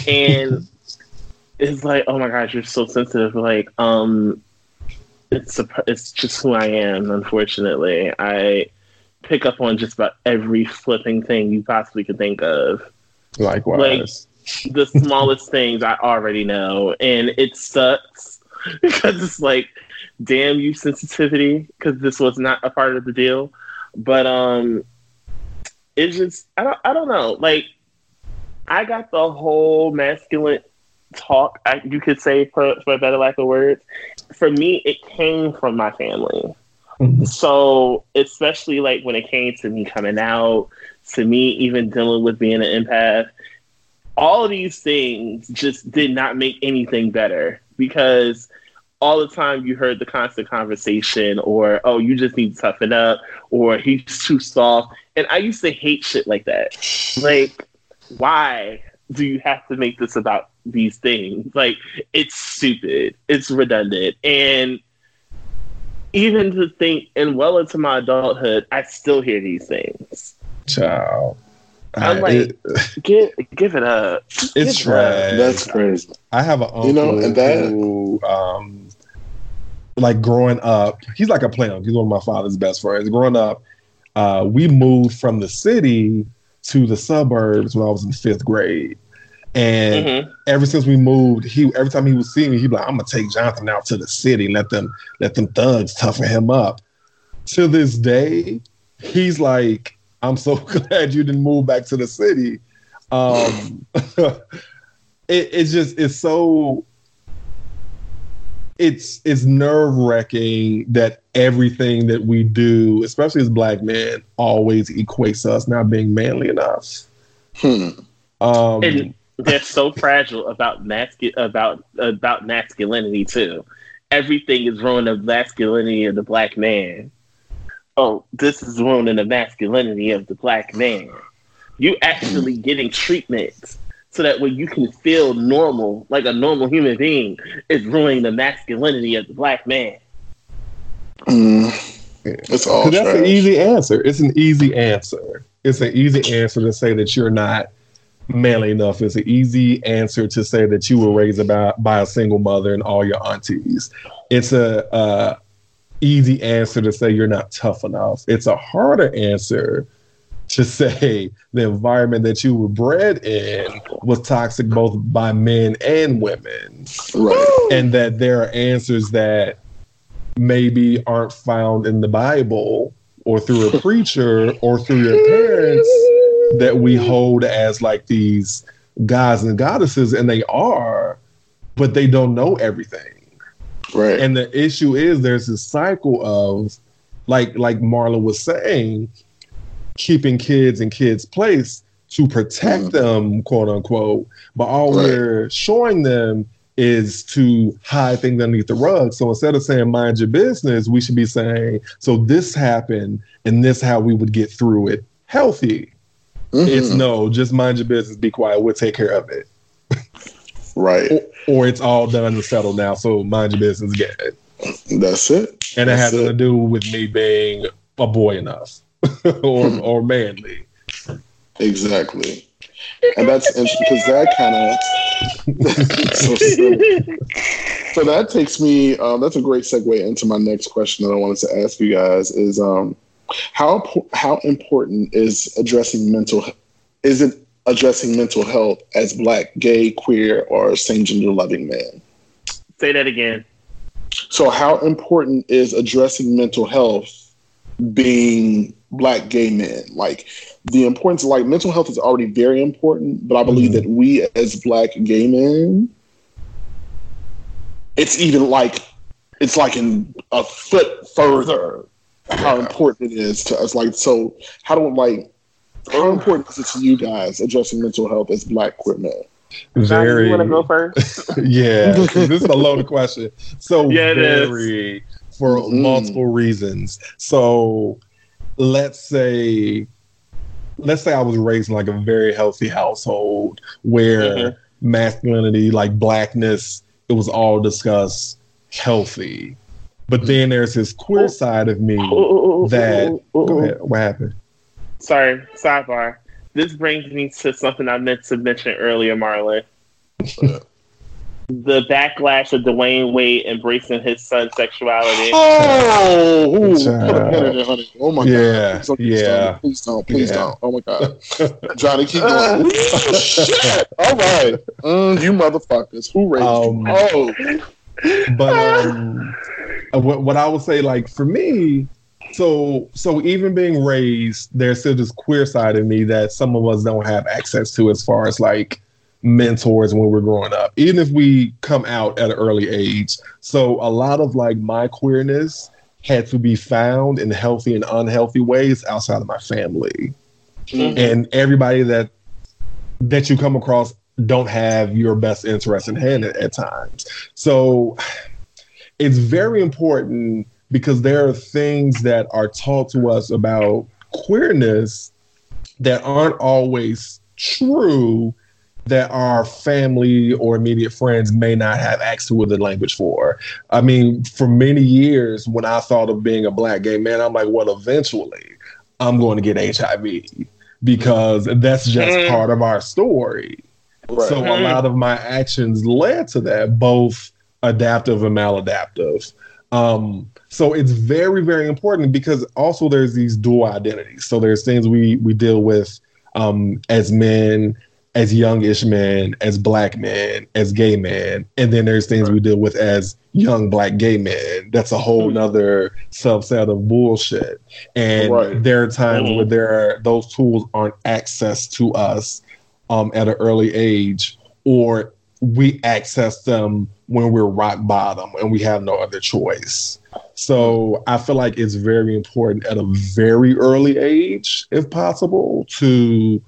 And [LAUGHS] it's like, oh my gosh, you're so sensitive. Like, um, it's a, it's just who I am. Unfortunately, I pick up on just about every flipping thing you possibly could think of. Likewise. Like, the smallest things I already know, and it sucks [LAUGHS] because it's like, damn you sensitivity, because this was not a part of the deal. But um, it's just I don't I don't know. Like, I got the whole masculine talk. I, you could say for for a better lack of words. For me, it came from my family. Mhm. So especially like when it came to me coming out, to me even dealing with being an empath, all of these things just did not make anything better because all the time you heard the constant conversation or oh you just need to toughen up or he's too soft. And i used to hate shit like that. Like why do you have to make this about these things? Like it's stupid. It's redundant. And even to think and well into my adulthood i still hear these things. Child. I'm like- it- [LAUGHS] give give it up it's give it up. That's crazy. I have an uncle You know, and that- who, um, like growing up, he's like a plant. He's one of my father's best friends. Growing up, uh, we moved from the city to the suburbs when I was in fifth grade. And Mhm. ever since we moved, he every time he would see me, he'd be like, "I'm gonna take Jonathan out to the city, let them let them thugs toughen him up." To this day, he's like, "I'm so [LAUGHS] glad you didn't move back to the city." Um, [LAUGHS] it, it's just it's so it's it's nerve wracking that everything that we do, especially as black men, always equates us not being manly enough. Hmm. Um, and they're so fragile about mascu- about about masculinity too. Everything is ruining the masculinity of the black man. Oh, this is ruining the masculinity of the black man. You actually getting treatment so that when you can feel normal, like a normal human being, is ruining the masculinity of the black man. Mm. It's all 'cause that's an easy answer. It's an easy answer. It's an easy answer to say that you're not manly enough. It's an easy answer to say that you were raised about by a single mother and all your aunties. It's a uh, easy answer to say you're not tough enough. It's a harder answer to say the environment that you were bred in was toxic both by men and women right. and that there are answers that maybe aren't found in the Bible or through a preacher or through your parents that we hold as like these gods and goddesses, and they are, but they don't know everything. Right. And the issue is there's this cycle of like like Marla was saying, keeping kids in kids' place to protect Mm. them, quote unquote. But all Right. we're showing them is to hide things underneath the rug. So instead of saying mind your business, we should be saying, so this happened and this how we would get through it healthy. Mhm. It's no, just mind your business, be quiet, we'll take care of it. right. [LAUGHS] Or, or it's all done and settled now, so mind your business, get it. That's it. And it has to do with me being a boy enough [LAUGHS] or or manly. Exactly. And that's interesting because that kind of [LAUGHS] so. So that takes me. Um, that's a great segue into my next question that I wanted to ask you guys is um, how how important is addressing mental is it addressing mental health as black, gay, queer, or same gender loving man? Say that again. So how important is addressing mental health being black gay men? Like the importance like mental health is already very important, but I believe Mhm. that we as black gay men it's even like it's like in a foot further how important it is to us. Like so how do we like how important is it to you guys addressing mental health as black queer men? Johnny, Very you want to go first? [LAUGHS] yeah. [LAUGHS] this is a loaded question. So Yeah, it is. very for Mhm. multiple reasons. So let's say let's say I was raised in like a very healthy household where Mhm. masculinity, like blackness, it was all discussed healthy. But then there's this queer side of me that ooh, ooh, go ahead. What happened? Sorry, sidebar. This brings me to something I meant to mention earlier, Marlon. the backlash of Dwyane Wade embracing his son's sexuality. Oh, ooh, put a pin in it, honey. Oh my Yeah, god. Please don't, yeah. Please don't. Please Yeah. don't. Oh my god. [LAUGHS] Johnny, keep going. Ooh, [LAUGHS] shit. All right. Mm, you motherfuckers. Who raised Um, you? Oh. but um, uh, what what I would say, like for me, so so even being raised, there's still this queer side of me that some of us don't have access to, as far as like mentors when we're growing up, even if we come out at an early age. So a lot of like my queerness had to be found in healthy and unhealthy ways outside of my family, Mhm. and everybody that that you come across don't have your best interest in hand at, at times. So it's very important because there are things that are taught to us about queerness that aren't always true that our family or immediate friends may not have access to the language for. I mean, for many years, when I thought of being a black gay man, I'm like, well, eventually I'm going to get HIV because that's just Mm. part of our story. Right. So a lot of my actions led to that, both adaptive and maladaptive. Um, so it's very, very important because also there's these dual identities. So there's things we we deal with um, as men, as youngish men, as black men, as gay men, and then there's things we deal with as young black gay men. That's a whole nother subset of bullshit. And Right. there are times Mhm. where there are those tools aren't accessed to us um, at an early age, or we access them when we're rock bottom and we have no other choice. So I feel like it's very important at a very early age, if possible, to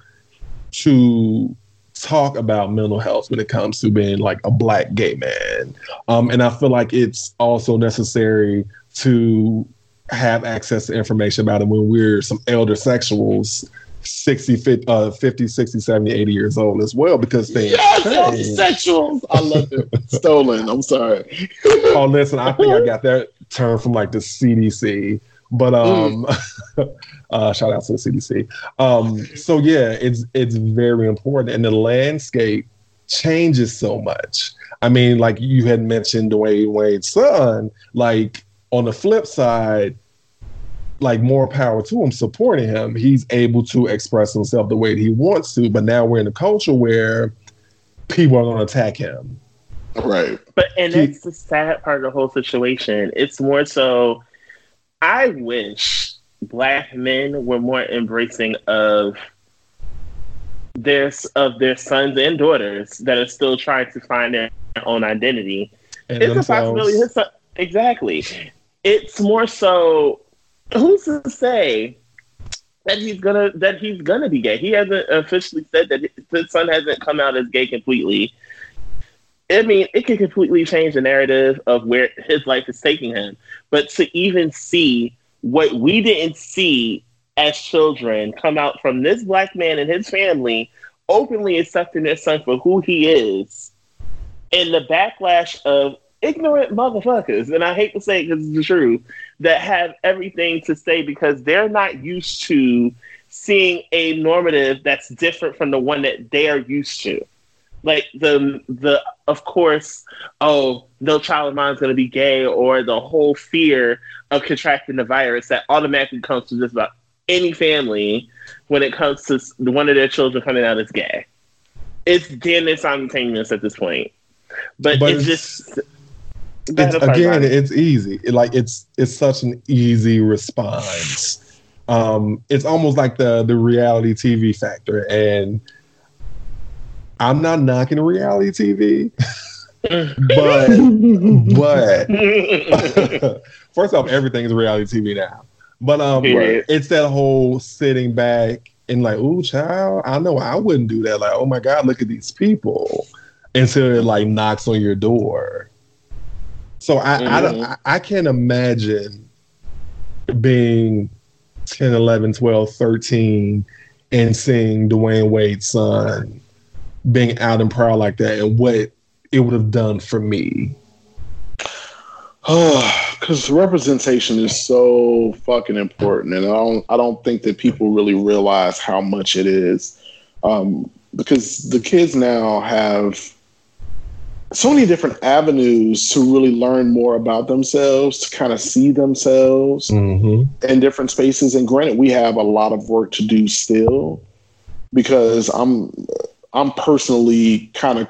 to talk about mental health when it comes to being like a black gay man. Um, and I feel like it's also necessary to have access to information about it when we're some elder sexuals 60 50, uh, 50 60 70 80 years old as well because things Yes, change. sexuals. I love it. [LAUGHS] Stolen. I'm sorry. oh listen i think i got that term from like the cdc but um [LAUGHS] uh shout out to the cdc um so yeah it's it's very important and the landscape changes so much i mean like you had mentioned dwyane wade's son like on the flip side like more power to him supporting him he's able to express himself the way that he wants to but now we're in a culture where people are going to attack him Right. But and He- that's the sad part of the whole situation. It's more so I wish black men were more embracing of their of their sons and daughters that are still trying to find their own identity. and It's a possibility his son exactly. It's more so who's to say that he's gonna that he's gonna be gay. He hasn't officially said that his son hasn't come out as gay completely. I mean, it could completely change the narrative of where his life is taking him. But to even see what we didn't see as children come out from this black man and his family openly accepting their son for who he is, and the backlash of ignorant motherfuckers, and I hate to say it because it's the truth, that have everything to say because they're not used to seeing a normative that's different from the one that they are used to. Like the the of course oh no child of mine is going to be gay or the whole fear of contracting the virus that automatically comes to just about any family when it comes to one of their children coming out as gay. It's damn near simultaneous at this point. But, But it's, just it's, ahead, I'm sorry, again, it's easy. It, like it's it's such an easy response. Um, it's almost like the the reality TV factor, and I'm not knocking reality TV, [LAUGHS] but but [LAUGHS] [LAUGHS] first off, everything is reality TV now. But um, it's that whole sitting back and like, ooh, child, I know I wouldn't do that. Like, oh my God, look at these people. Until it like knocks on your door. So I I, don't. I I can't imagine being 10, 11, 12, 13 and seeing Dwyane Wade's son being out and proud like that and what it would have done for me. [SIGHS] because representation is so fucking important, and I don't I don't think that people really realize how much it is. Um, because the kids now have so many different avenues to really learn more about themselves, to kind of see themselves hmm in different spaces. And granted, we have a lot of work to do still because I'm I'm personally kind of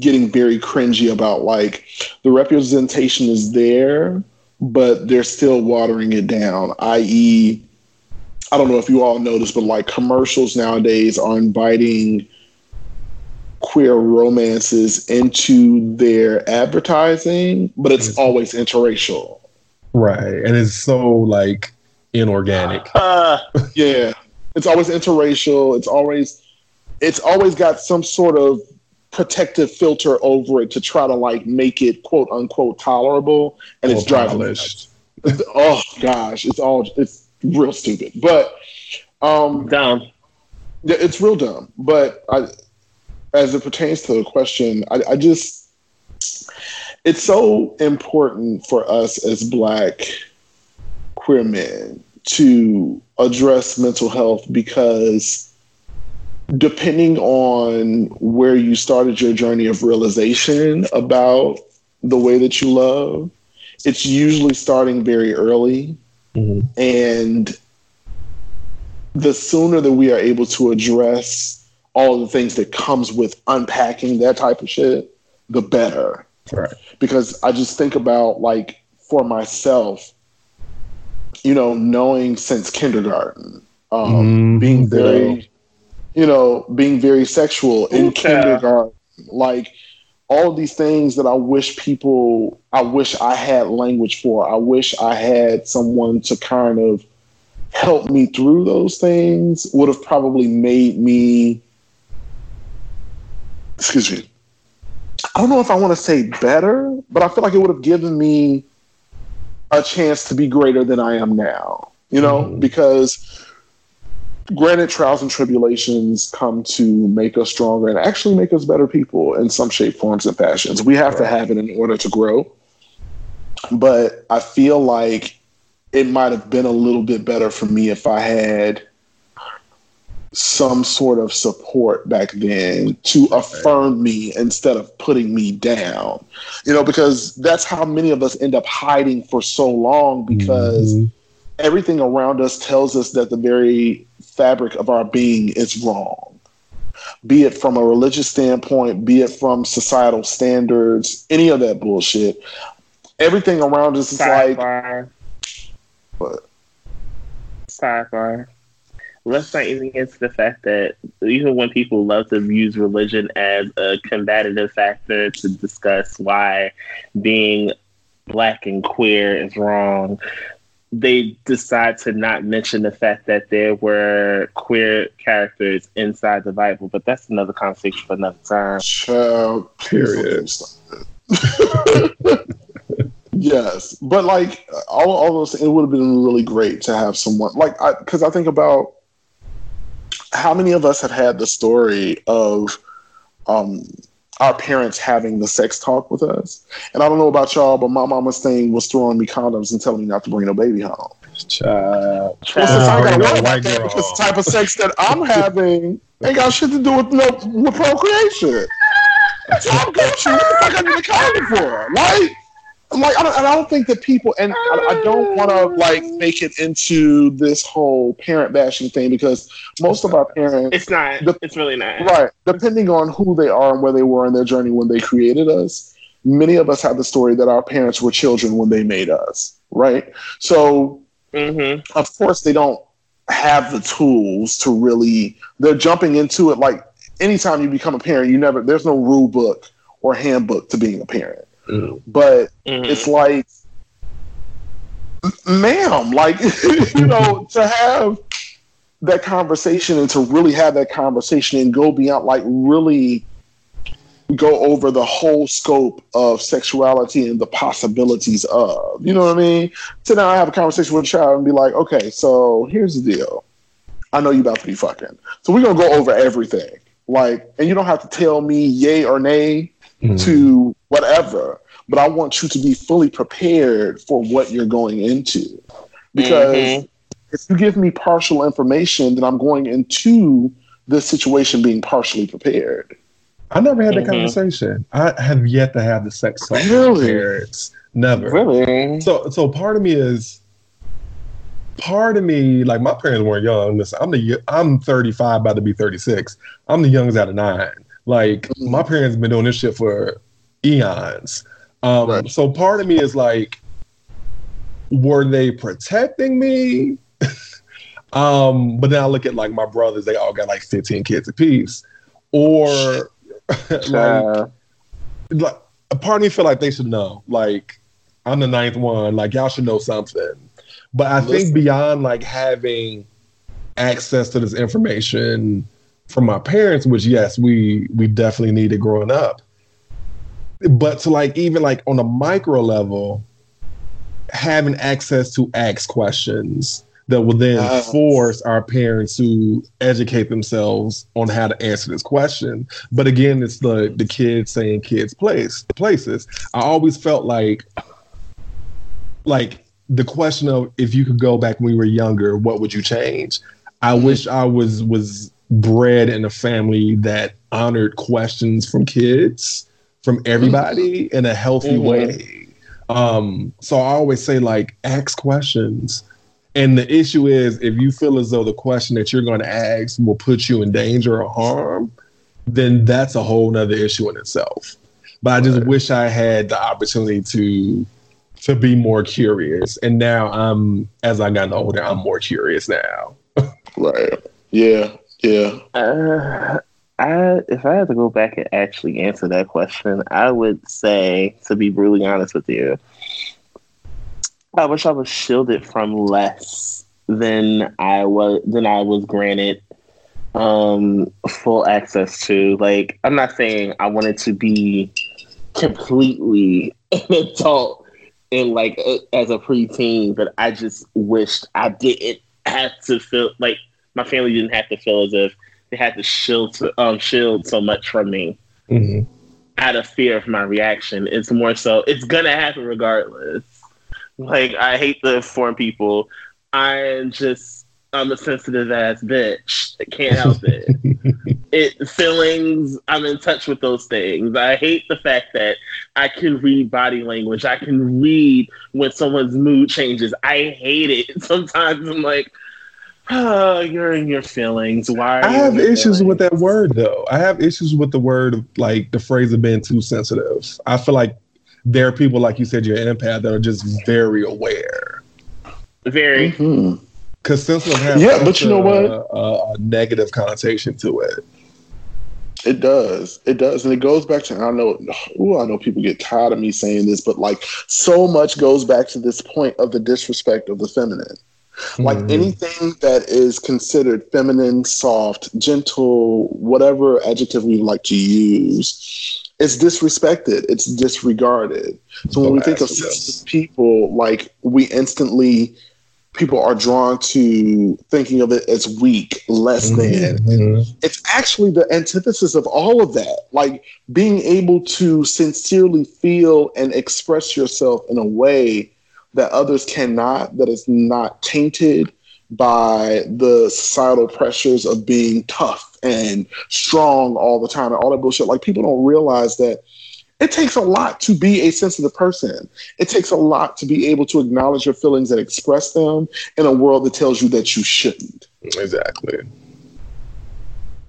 getting very cringy about like the representation is there, but they're still watering it down. I.e., I don't know if you all noticed, but like commercials nowadays are inviting queer romances into their advertising, but it's always interracial. Right. And it's so like inorganic. Uh, Yeah, it's always interracial. It's always it's always got some sort of protective filter over it to try to like make it quote unquote tolerable, and it's Or driving me polished. nuts. Oh gosh, it's all it's real stupid, but um, dumb. yeah, it's real dumb. But I, as it pertains to the question, I, I just it's so important for us as Black queer men to address mental health because depending on where you started your journey of realization about the way that you love, it's usually starting very early. Mhm. And the sooner that we are able to address all the things that comes with unpacking that type of shit, the better. Right. Because I just think about like for myself, you know, knowing since kindergarten, um, Mhm, being very, you know, being very sexual in kindergarten, like all these things that I wish people, I wish I had language for. I wish I had someone to kind of help me through those things. Would have probably made me, excuse me. I don't know if I want to say better, but I feel like it would have given me a chance to be greater than I am now. You know, Mhm. because granted, trials and tribulations come to make us stronger and actually make us better people in some shape, forms, and fashions. We have to have it in order to grow. But I feel like it might have been a little bit better for me if I had some sort of support back then to affirm me instead of putting me down. You know, because that's how many of us end up hiding for so long because Mhm. everything around us tells us that the very fabric of our being is wrong. Be it from a religious standpoint, be it from societal standards, any of that bullshit. Everything around us is like, Sidebar. What? Sidebar. Let's not even get to the fact that even when people love to use religion as a combative factor to discuss why being black and queer is wrong, they decide to not mention the fact that there were queer characters inside the Bible. But that's another conversation for another time. child, Period. [LAUGHS] yes, but like all, all those, it would have been really great to have someone like I because I think about how many of us have had the story of um our parents having the sex talk with us, and I don't know about y'all, but my mama's thing was throwing me condoms and telling me not to bring no baby home. Child. Well, since I already ain't know gotta worry white girl. because the type of sex that I'm having ain't got shit to do with no with procreation. So I'm good. What the fuck I need a condom for? Like, I'm like I don't, and I don't think that people, and I, I don't want to like make it into this whole parent bashing thing because most of our parents, It's not. The- it's really not. right, depending on who they are and where they were in their journey when they created us, many of us have the story that our parents were children when they made us, right? So hmm of course they don't have the tools to really they're jumping into it like anytime you become a parent you never there's no rule book or handbook to being a parent Mm. but hmm it's like ma'am like [LAUGHS] you know to have that conversation and to really have that conversation and go beyond like really go over the whole scope of sexuality and the possibilities of you know what i mean? Down and have a conversation with a child and be like okay so here's the deal. I know you about to be fucking. So we're gonna go over everything. Like and you don't have to tell me yay or nay Mhm. to whatever, but I want you to be fully prepared for what you're going into. Because Mhm. if you give me partial information, then I'm going into this situation being partially prepared. I never had that Mhm. conversation. I have yet to have the sex [LAUGHS] talk Really? parents. Never. Really? So so part of me is part of me like my parents weren't young. Listen, I'm the I'm 35, about to be 36. I'm the youngest out of nine. Like Mhm. my parents have been doing this shit for eons. Um, Right. So part of me is like, were they protecting me? [LAUGHS] um, but then I look at like my brothers; they all got like 15 kids apiece, or [LAUGHS] like Uh, like a part of me feel like they should know. Like I'm the ninth one. Like y'all should know something. But I Listen. think beyond like having access to this information from my parents, which yes, we we definitely needed growing up. But to like even like on a micro level, having access to ask questions that will then Yes. force our parents to educate themselves on how to answer this question. But again, it's the the kids saying kids place places. I always felt like like the question of if you could go back when we were younger, what would you change? I mm-hmm. wish I was was bred in a family that honored questions from kids, from everybody in a healthy Mhm. way. Um, so I always say like ask questions. And the issue is if you feel as though the question that you're going to ask will put you in danger or harm, then that's a whole nother issue in itself. But I just Right. wish I had the opportunity to to be more curious. And now I'm as I gotten older, I'm more curious now. [LAUGHS] Right. Yeah. Yeah. Uh, I if I had to go back and actually answer that question, I would say, to be brutally honest with you, I wish I was shielded from less than I was than I was granted um full access to. Like, I'm not saying I wanted to be completely [LAUGHS] an adult and like uh, as a preteen, but I just wished I didn't have to feel like my family didn't have to feel as if they had to shield um shield so much from me Mhm. out of fear of my reaction. It's more so it's gonna happen regardless. Like I hate to inform people. I'm just I'm a sensitive ass bitch. I can't help it. [LAUGHS] it feelings I'm in touch with those things. I hate the fact that I can read body language. I can read when someone's mood changes. I hate it. [LAUGHS] Sometimes I'm like, oh, [SIGHS] you're in your feelings. Why? Are I you have in your issues with that word though. I have issues with the word like the phrase of being too sensitive. I feel like there are people like you said you're an empath that are just very aware. Very. Mhm. Because sensitive has Yeah, but you know a- what? A, a negative connotation to it. It does. It does. And it goes back to, I know, ooh, I know people get tired of me saying this, but like so much goes back to this point of the disrespect of the feminine. Like Mhm. anything that is considered feminine, soft, gentle, whatever adjective we like to use, it's disrespected. It's disregarded. So when we think of sensitive people, like we instantly, people are drawn to thinking of it as weak, less than, Mhm. it's actually the antithesis of all of that. Like being able to sincerely feel and express yourself in a way that others cannot, that is not tainted by the societal pressures of being tough and strong all the time and all that bullshit. Like people don't realize that it takes a lot to be a sensitive person. It takes a lot to be able to acknowledge your feelings and express them in a world that tells you that you shouldn't. Exactly.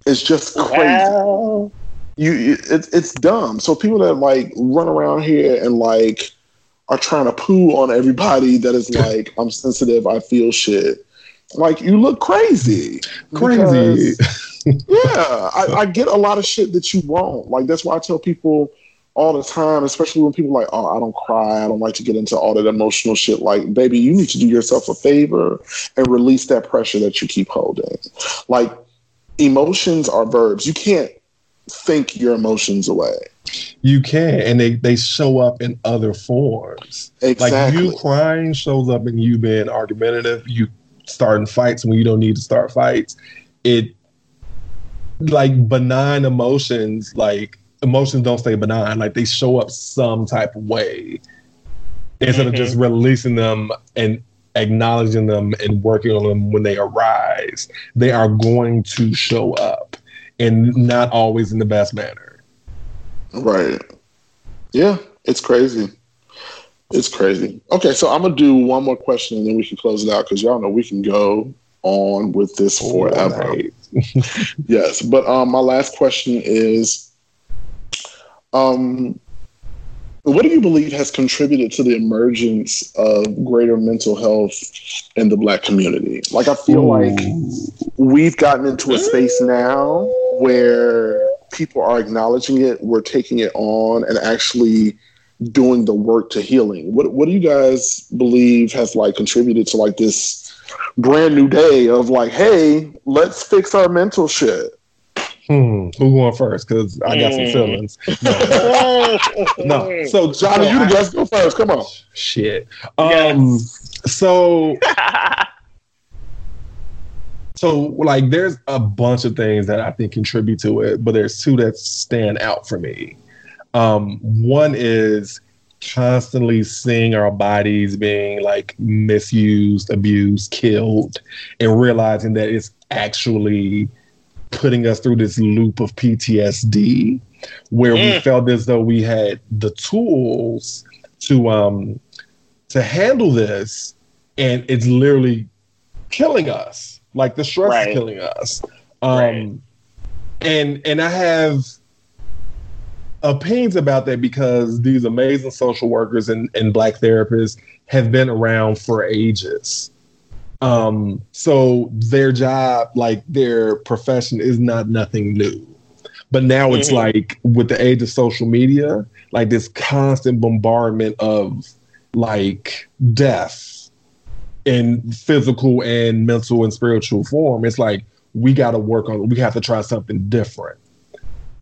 It's just crazy. Wow. you you- it's it's dumb. So people that like run around here and like are trying to poo on everybody that is like I'm sensitive, I feel shit. Like you look crazy. Crazy. Yeah, I, I get a lot of shit that you won't. Like that's why I tell people all the time, especially when people are like, oh, I don't cry, I don't like to get into all that emotional shit. Like, baby, you need to do yourself a favor and release that pressure that you keep holding. Like, emotions are verbs. You can't think your emotions away. You can, and they they show up in other forms. Exactly. Like you crying shows up in you being argumentative, you starting fights when you don't need to start fights. It like benign emotions, like emotions don't stay benign, like they show up some type of way. Instead of just mm-hmm. releasing them and acknowledging them and working on them when they arise, they are going to show up and not always in the best manner. Right. Yeah, it's crazy. It's crazy. Okay, so I'm gonna do one more question and then we can close it out because y'all know we can go on with this forever. [LAUGHS] yes, but um, my last question is, um, what do you believe has contributed to the emergence of greater mental health in the Black community? Like, I feel Ooh. like we've gotten into a space now where people are acknowledging it, we're taking it on, and actually doing the work to healing. What what do you guys believe has like contributed to like this brand new day of like, hey, let's fix our mental shit? Hmm. Who going first? Because I got some hmm. feelings. No. [LAUGHS] no. So Johnny, you the guest. Go first. Come on. Shit. Um. Yes. So. [LAUGHS] so like, there's a bunch of things that I think contribute to it, but there's two that stand out for me. Um, one is constantly seeing our bodies being like misused, abused, killed, and realizing that it's actually putting us through this loop of PTSD where mm. we felt as though we had the tools to um to handle this and it's literally killing us. Like the stress right. is killing us. Um right. and and I have opinions about that because these amazing social workers and, and black therapists have been around for ages. Um, so their job, like their profession, is not nothing new. But now it's mm-hmm. like with the age of social media, like this constant bombardment of like death in physical and mental and spiritual form. It's like we got to work on. We have to try something different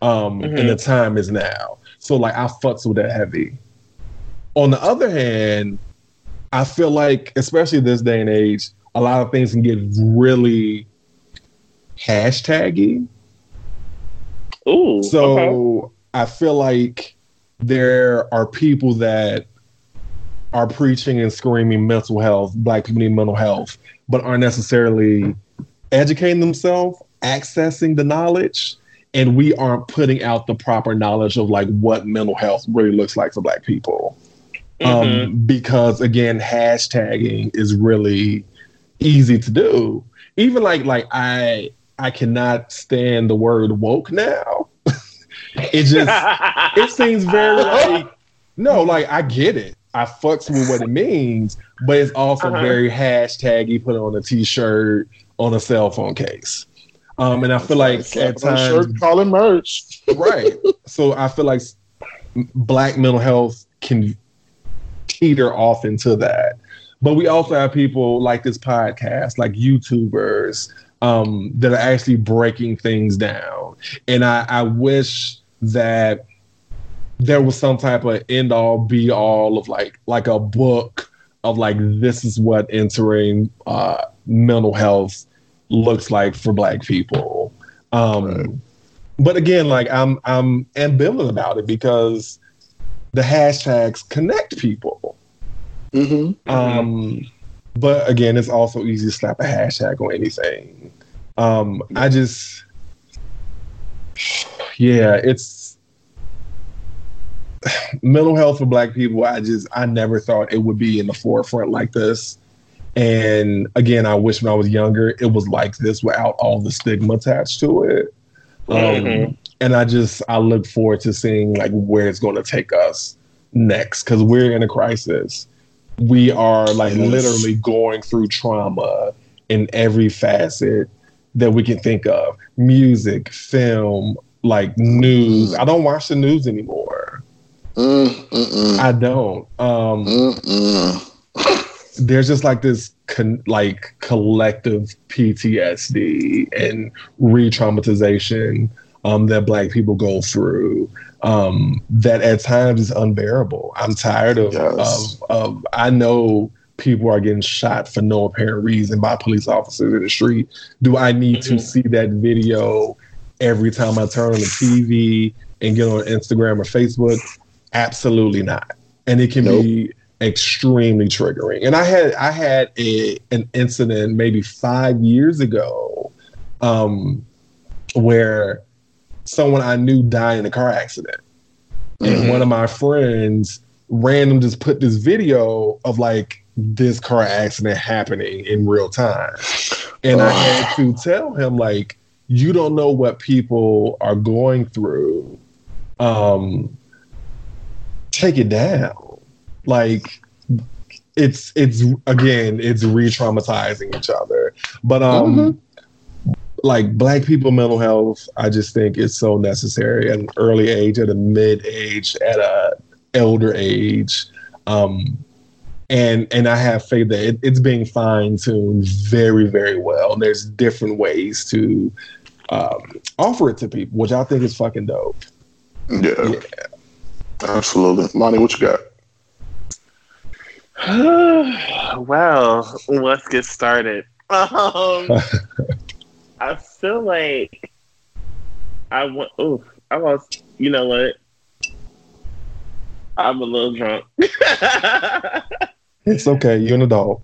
um, mm-hmm. and the time is now. So like I fucks with that heavy. On the other hand, I feel like, especially this day and age, a lot of things can get really hashtaggy. Ooh. So okay. I feel like there are people that are preaching and screaming mental health, black community mental health, but aren't necessarily educating themselves, accessing the knowledge and we aren't putting out the proper knowledge of like what mental health really looks like for black people. Mm-hmm. um, because again hashtagging is really easy to do. Even like like i i cannot stand the word woke now. [LAUGHS] It just it seems very [LAUGHS] like no like i get it i fucks with what it means but it's also uh-huh. very hashtaggy put on a t-shirt on a cell phone case um, and I feel like at times shirt calling merch. right. [LAUGHS] So I feel like black mental health can teeter off into that. But we also have people like this podcast, like YouTubers, um, that are actually breaking things down. And I, I wish that there was some type of end all be all of like like a book of like this is what entering uh, mental health looks like for black people. Um, right. But again, like I'm I'm ambivalent about it because the hashtags connect people. Mm-hmm. Um, but again, it's also easy to slap a hashtag on anything. Um, I just, yeah, it's [SIGHS] mental health for Black people. I just, I never thought it would be in the forefront like this. And again, I wish when I was younger, it was like this without all the stigma attached to it. Um, mm-hmm. And I just, I look forward to seeing like where it's going to take us next because we're in a crisis. We are like yes. literally going through trauma in every facet that we can think of music, film, like news. I don't watch the news anymore. Mm, I don't. Um, there's just like this con- like collective PTSD and re-traumatization um, that Black people go through um, that at times is unbearable. I'm tired of, yes. of, of I know people are getting shot for no apparent reason by police officers in the street. Do I need mm-hmm. to see that video every time I turn on the TV and get on Instagram or Facebook? Absolutely not. And it can nope. be extremely triggering. And I had I had a an incident maybe five years ago um, where someone I knew died in a car accident. and mm-hmm. one of my friends random just put this video of like this car accident happening in real time. And I had to tell him, like, you don't know what people are going through. Um, take it down. Like, it's it's again, it's re-traumatizing each other. But um, mm-hmm. like black people mental health, I just think it's so necessary at an early age, at a mid age, at a elder age. Um, and and I have faith that it, it's being fine tuned very very well. And there's different ways to um, offer it to people, which I think is fucking dope. Yeah, yeah. Absolutely. Lonnie, what you got? [SIGHS] well, let's get started. [LAUGHS] Um, [LAUGHS] I feel like I want. Oh, I lost. You know what? I'm a little drunk. [LAUGHS] it's okay. You're an adult.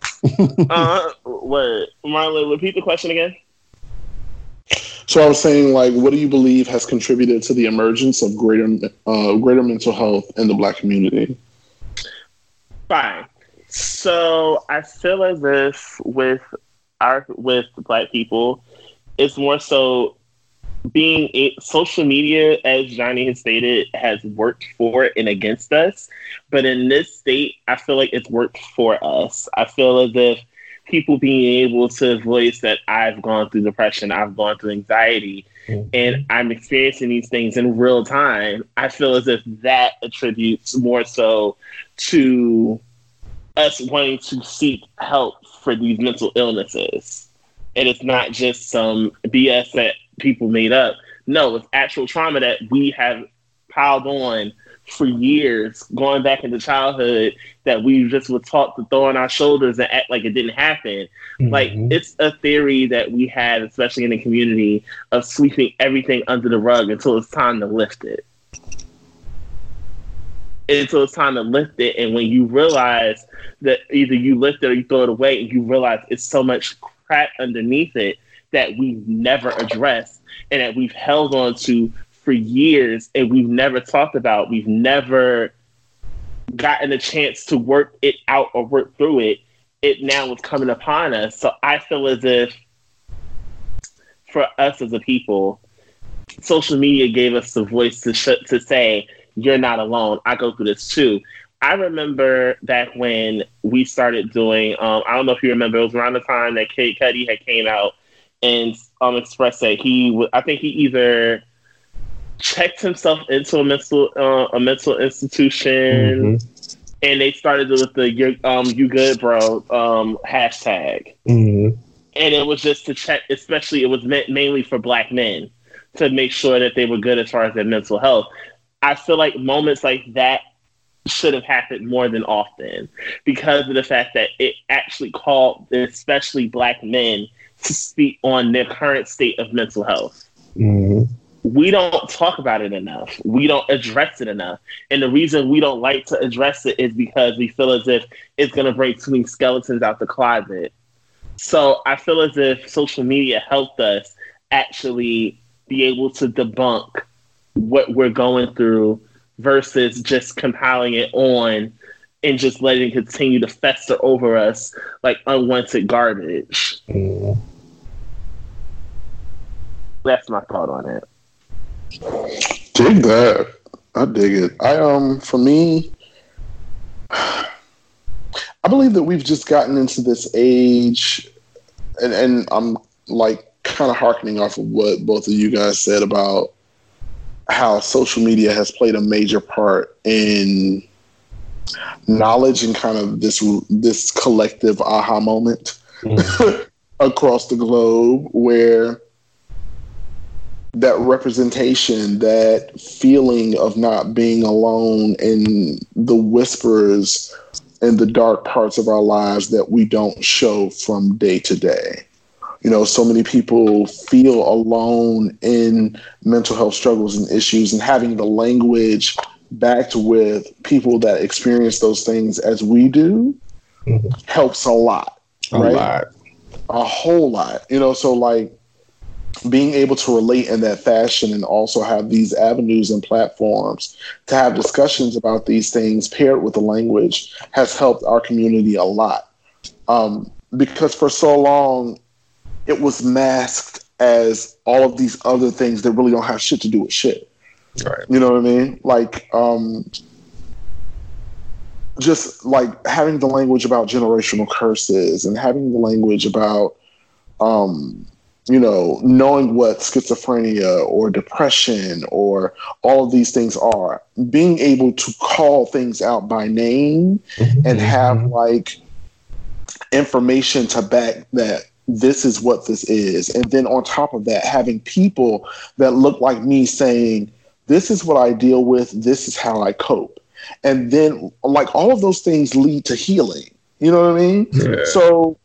uh, what, Marlon? Repeat the question again. So I was saying, like, what do you believe has contributed to the emergence of greater uh, greater mental health in the Black community? Fine. So I feel as if with our with Black people, it's more so being social media, as Johnny has stated, has worked for and against us. But in this state, I feel like it's worked for us. I feel as if people being able to voice that I've gone through depression, I've gone through anxiety, mm-hmm. and I'm experiencing these things in real time. I feel as if that attributes more so to us wanting to seek help for these mental illnesses. And it's not just some BS that people made up. No, it's actual trauma that we have piled on for years, going back into childhood, that we just were taught to throw on our shoulders and act like it didn't happen. Mm-hmm. Like it's a theory that we had, especially in the community, of sweeping everything under the rug until it's time to lift it. Until it's time to lift it, and when you realize that either you lift it or you throw it away, and you realize it's so much crap underneath it, that we've never addressed and that we've held on to for years and we've never talked about. We've never gotten a chance to work it out or work through it. It now is coming upon us. So I feel as if for us as a people, social media gave us the voice to sh- to say you're not alone. I go through this too. I remember back when we started doing. Um, I don't know if you remember. It was around the time that Kid Cudi had came out and um, express that he, I think he either checked himself into a mental uh, a mental institution, mm-hmm. and they started with the um "You Good, Bro" um, hashtag, mm-hmm. and it was just to check. Especially, it was meant mainly for Black men to make sure that they were good as far as their mental health. I feel like moments like that should have happened more than often because of the fact that it actually called especially black men to speak on their current state of mental health. Mm-hmm. We don't talk about it enough. We don't address it enough. And the reason we don't like to address it is because we feel as if it's going to bring too many skeletons out the closet. So I feel as if social media helped us actually be able to debunk what we're going through versus just compiling it on and just letting it continue to fester over us like unwanted garbage. Mm. That's my thought on it. Dig that. I dig it. I um for me [SIGHS] I believe that we've just gotten into this age and, and I'm like kind of harkening off of what both of you guys said about how social media has played a major part in knowledge and kind of this this collective aha moment mm. [LAUGHS] across the globe where that representation, that feeling of not being alone, in the whispers in the dark parts of our lives that we don't show from day to day. You know, so many people feel alone in mental health struggles and issues, and having the language backed with people that experience those things as we do mm-hmm. helps a lot. A right? lot. A whole lot. You know, so like being able to relate in that fashion and also have these avenues and platforms to have discussions about these things paired with the language has helped our community a lot. Um, because for so long, it was masked as all of these other things that really don't have shit to do with shit. Right. You know what I mean? Like, um, just like having the language about generational curses and having the language about, um, you know, knowing what schizophrenia or depression or all of these things are, being able to call things out by name Mm-hmm. and have like information to back that this is what this is. And then on top of that, having people that look like me saying, this is what I deal with, this is how I cope. And then, like, all of those things lead to healing. You know what I mean? Yeah. So,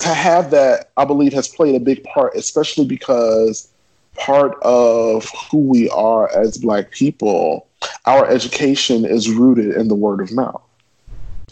to have that, I believe, has played a big part, especially because part of who we are as Black people, our education is rooted in the word of mouth.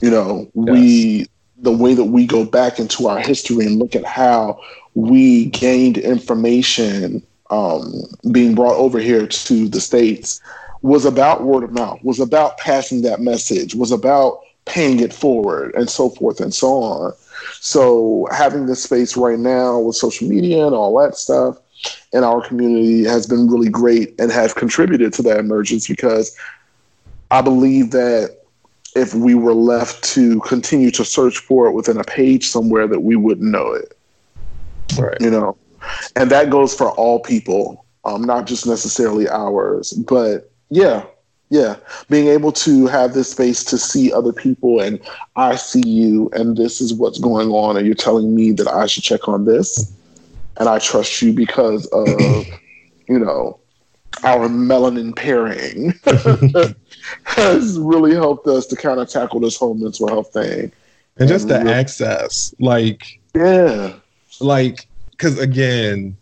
You know, we the way that we go back into our history and look at how we gained information um, being brought over here to the states was about word of mouth, was about passing that message, was about paying it forward, and so forth and so on. So having this space right now with social media and all that stuff in our community has been really great and has contributed to that emergence because I believe that if we were left to continue to search for it within a page somewhere that we wouldn't know it. Right. you know? And that goes for all people um, not just necessarily ours but yeah yeah being able to have this space to see other people and i see you and this is what's going on and you're telling me that i should check on this and i trust you because of you know our melanin pairing [LAUGHS] has really helped us to kind of tackle this whole mental health thing. And just the And real- access, like, yeah. like, because again,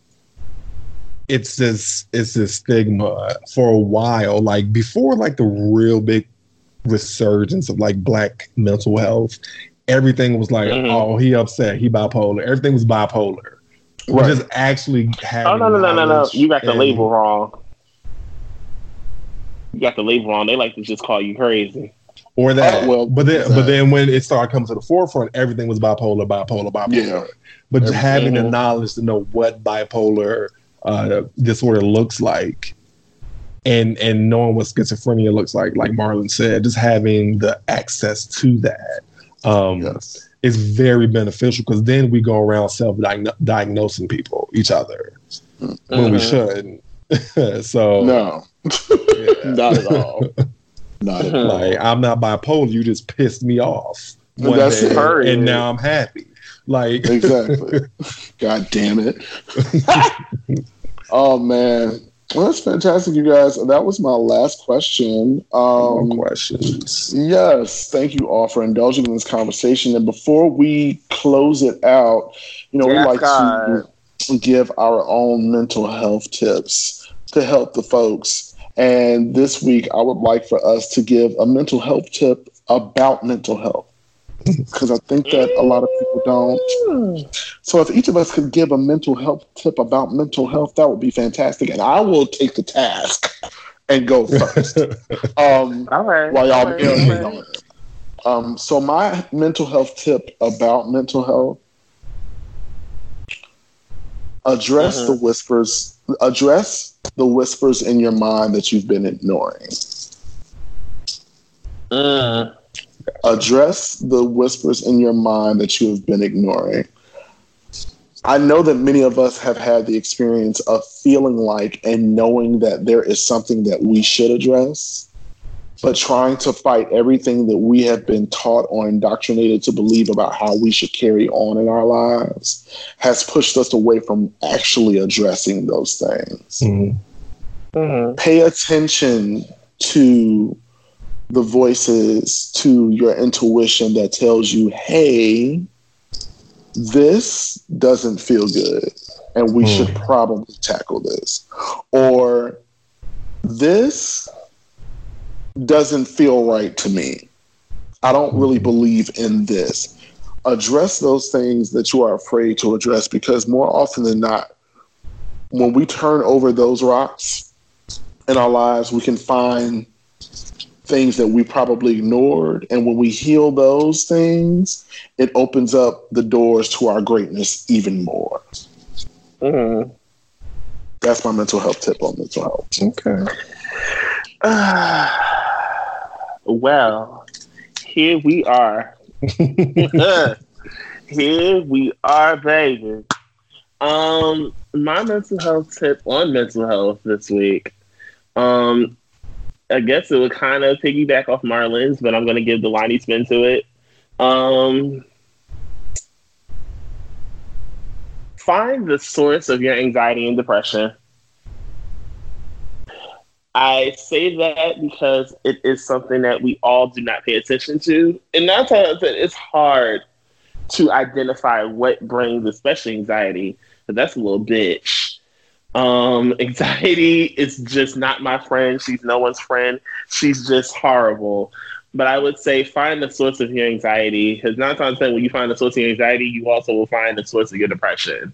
it's this it's this stigma for a while. Like before, like the real big resurgence of like black mental health, everything was like, Mhm. oh, he upset, he bipolar. Everything was bipolar. Right. Just actually having Oh no no no no no! You got the and- label wrong. You got the label wrong. They like to just call you crazy. or that. Oh, well, but then, exactly. but then when it started coming to the forefront, everything was bipolar, bipolar, bipolar. Yeah. But just having the knowledge to know what bipolar uh, disorder looks like, and and knowing what schizophrenia looks like, like Marlon said, just having the access to that um, yes is very beneficial because then we go around self diagnosing people, each other, when we Mhm. shouldn't. [LAUGHS] so no [LAUGHS] not at all not at [LAUGHS] all like I'm not bipolar. You just pissed me off. One that's day, and now I'm happy. Like [LAUGHS] exactly. God damn it. [LAUGHS] oh man. Well, that's fantastic, you guys. That was my last question. more Um, questions. yes, thank you all for indulging in this conversation. And before we close it out, you know, we like God. to give our own mental health tips to help the folks. And this week, I would like for us to give a mental health tip about mental health because I think that a lot of people don't. So, if each of us could give a mental health tip about mental health, that would be fantastic. And I will take the task and go first. [LAUGHS] um, All right. while y'all all right, marinate all on it. Um, so my mental health tip about mental health: address the whispers. Address the whispers in your mind that you've been ignoring. Mm. Address the whispers in your mind that you have been ignoring. I know that many of us have had the experience of feeling like and knowing that there is something that we should address, but trying to fight everything that we have been taught or indoctrinated to believe about how we should carry on in our lives has pushed us away from actually addressing those things Mhm. Mhm. pay attention to the voices, to your intuition that tells you, hey, this doesn't feel good, and we Hmm. should probably tackle this. Or this doesn't feel right to me. I don't really believe in this. Address those things that you are afraid to address because more often than not, when we turn over those rocks in our lives, we can find things that we probably ignored. And when we heal those things, it opens up the doors to our greatness even more. Mm. That's my mental health tip on mental health. Okay. [SIGHS] well, here we are. [LAUGHS] [LAUGHS] here we are, baby. Um, my mental health tip on mental health this week. Um, I guess it would kind of piggyback off Marlon's, but I'm going to give the Lonnie spin to it. Um, find the source of your anxiety and depression. I say that because it is something that we all do not pay attention to. And nine times it's hard to identify what brings, especially anxiety, but that's a little bitch. Um, [LAUGHS] anxiety is just not my friend. She's no one's friend. She's just horrible. But I would say find the source of your anxiety. Because nine times ten, when you find the source of your anxiety, you also will find the source of your depression.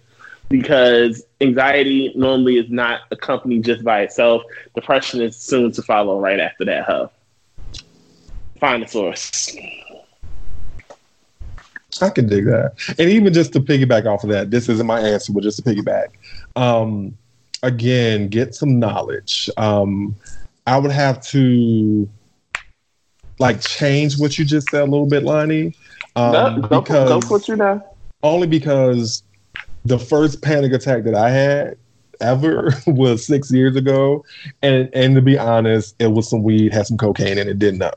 Because anxiety normally is not accompanied just by itself. Depression is soon to follow right after that, huh? Find the source. I can dig that. And even just to piggyback off of that, this isn't my answer, but just to piggyback. Um, again, get some knowledge. Um, I would have to like change what you just said a little bit, Lonnie. Um, no, don't, because don't put you down. only because the first panic attack that I had ever [LAUGHS] was six years ago, and and to be honest, it was some weed, had some cocaine in it, didn't know.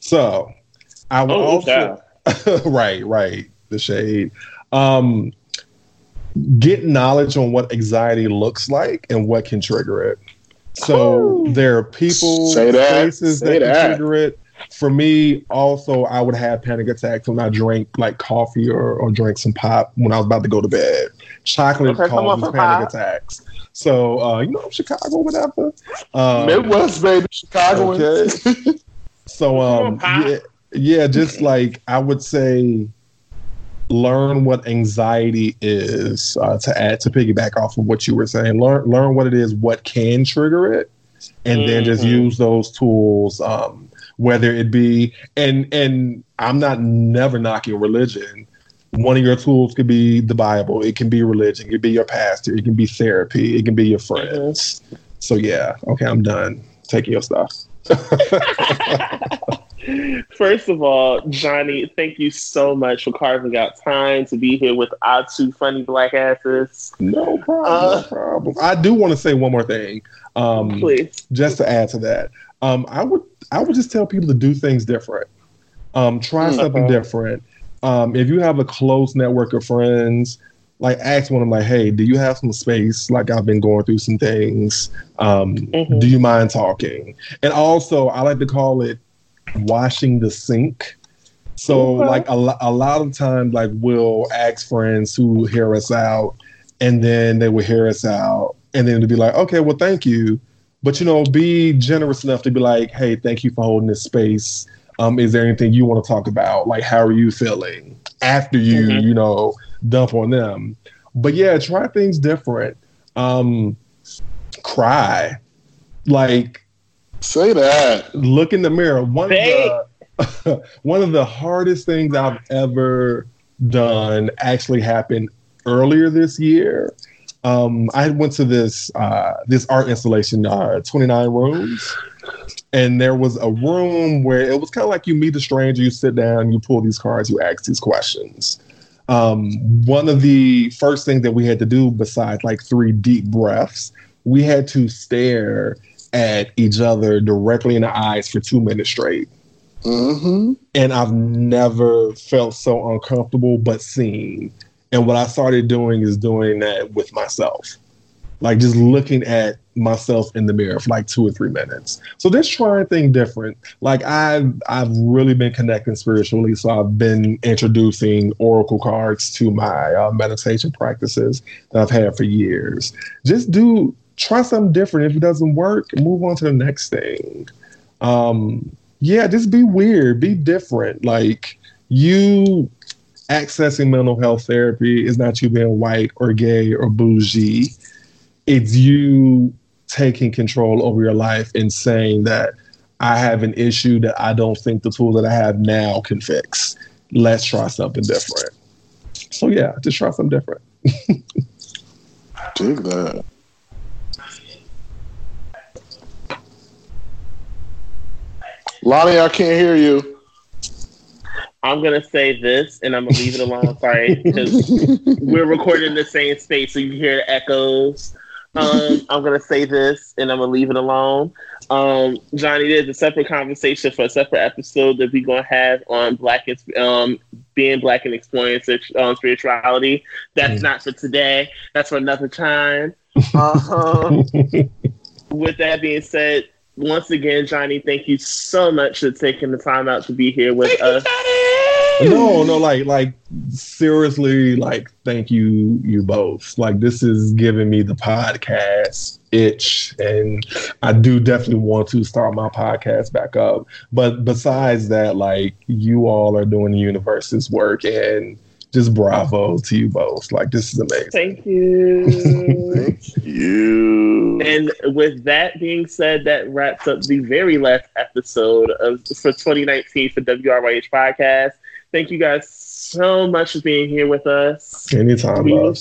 So I would Oh, also [LAUGHS] right, right, the shade. Um, get knowledge on what anxiety looks like and what can trigger it. So Ooh. there are people, Say that, places say that can trigger it. For me, also, I would have panic attacks when I drink like coffee or, or drink some pop when I was about to go to bed. Chocolate Okay, causes panic pop. attacks. So uh, you know, Chicago, whatever. Um, Midwest, baby, Chicago. Okay. [LAUGHS] So um yeah, yeah, just like I would say learn what anxiety is uh, to add to piggyback off of what you were saying. Learn learn what it is, what can trigger it, and then just Mhm. use those tools um whether it be and and I'm not never knocking religion. One of your tools could be the Bible. It can be religion. It could be your pastor. It can be therapy. It can be your friends. So yeah, okay, I'm done taking your stuff. [LAUGHS] [LAUGHS] First of all, Johnny, thank you so much for carving out time to be here with our two funny black asses. No problem. Uh, no problem. I do want to say one more thing. Um, Please. just to add to that, um, I would I would just tell people to do things different. Um, try Mm. something different. Um, if you have a close network of friends, like ask one of them, like, "Hey, do you have some space? Like, I've been going through some things. Um, Mhm. Do you mind talking?" And also, I like to call it washing the sink. So, Okay. like a, a lot of times, like we'll ask friends who hear us out, and then they will hear us out, and then to be like, "Okay, well, thank you." But you know, be generous enough to be like, "Hey, thank you for holding this space. Um, is there anything you want to talk about? Like, how are you feeling after you, Mhm. you know, dump on them?" But yeah, try things different. Um, cry, like Say that. look in the mirror. One Babe. of the [LAUGHS] one of the hardest things I've ever done actually happened earlier this year. Um, I went to this uh, this art installation, uh, 29 rooms, and there was a room where it was kind of like you meet a stranger, you sit down, you pull these cards, you ask these questions. Um, one of the first things that we had to do, besides like three deep breaths, we had to stare at each other directly in the eyes for two minutes straight. Mm-hmm. And I've never felt so uncomfortable but seen. And what I started doing is doing that with myself. Like just looking at myself in the mirror for like two or three minutes. So just trying thing different. Like I've I've really been connecting spiritually. So I've been introducing oracle cards to my uh, meditation practices that I've had for years. Just do try something different. If it doesn't work, move on to the next thing. Um, yeah, just be weird, be different. Like you accessing mental health therapy is not you being white or gay or bougie. it's you taking control over your life and saying that I have an issue that I don't think the tool that I have now can fix. Let's try something different. So yeah, just try something different. [LAUGHS] Dig that. Lonnie, I can't hear you. I'm gonna say this, and I'm gonna leave it alone. Sorry, because we're recording in the same space, so you hear the echoes. Um, I'm gonna say this, and I'm gonna leave it alone. Um, Johnny, there's a separate conversation for a separate episode that we're gonna have on black, um, being black and exploring um, spirituality. That's mm. not for today. That's for another time. Um, [LAUGHS] with that being said, once again, Johnny, thank you so much for taking the time out to be here with thank us. You, no, no, like, like seriously, like, thank you, you both. Like, this is giving me the podcast itch, and I do definitely want to start my podcast back up. But besides that, like, you all are doing the universe's work, and just bravo to you both. Like this is amazing. Thank you. [LAUGHS] Thank you. And with that being said, that wraps up the very last episode of for 2019 for WRYH podcast. Thank you guys so much for being here with us. Anytime, we will,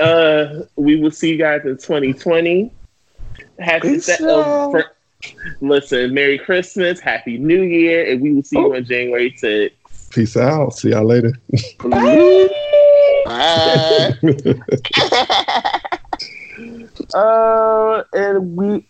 uh, we will see you guys in 2020. Happy set, uh, for, listen, Merry Christmas, Happy New Year, and we will see oh. you on January 6th. Peace out. See y'all later. Bye. [LAUGHS] [LAUGHS] uh, and we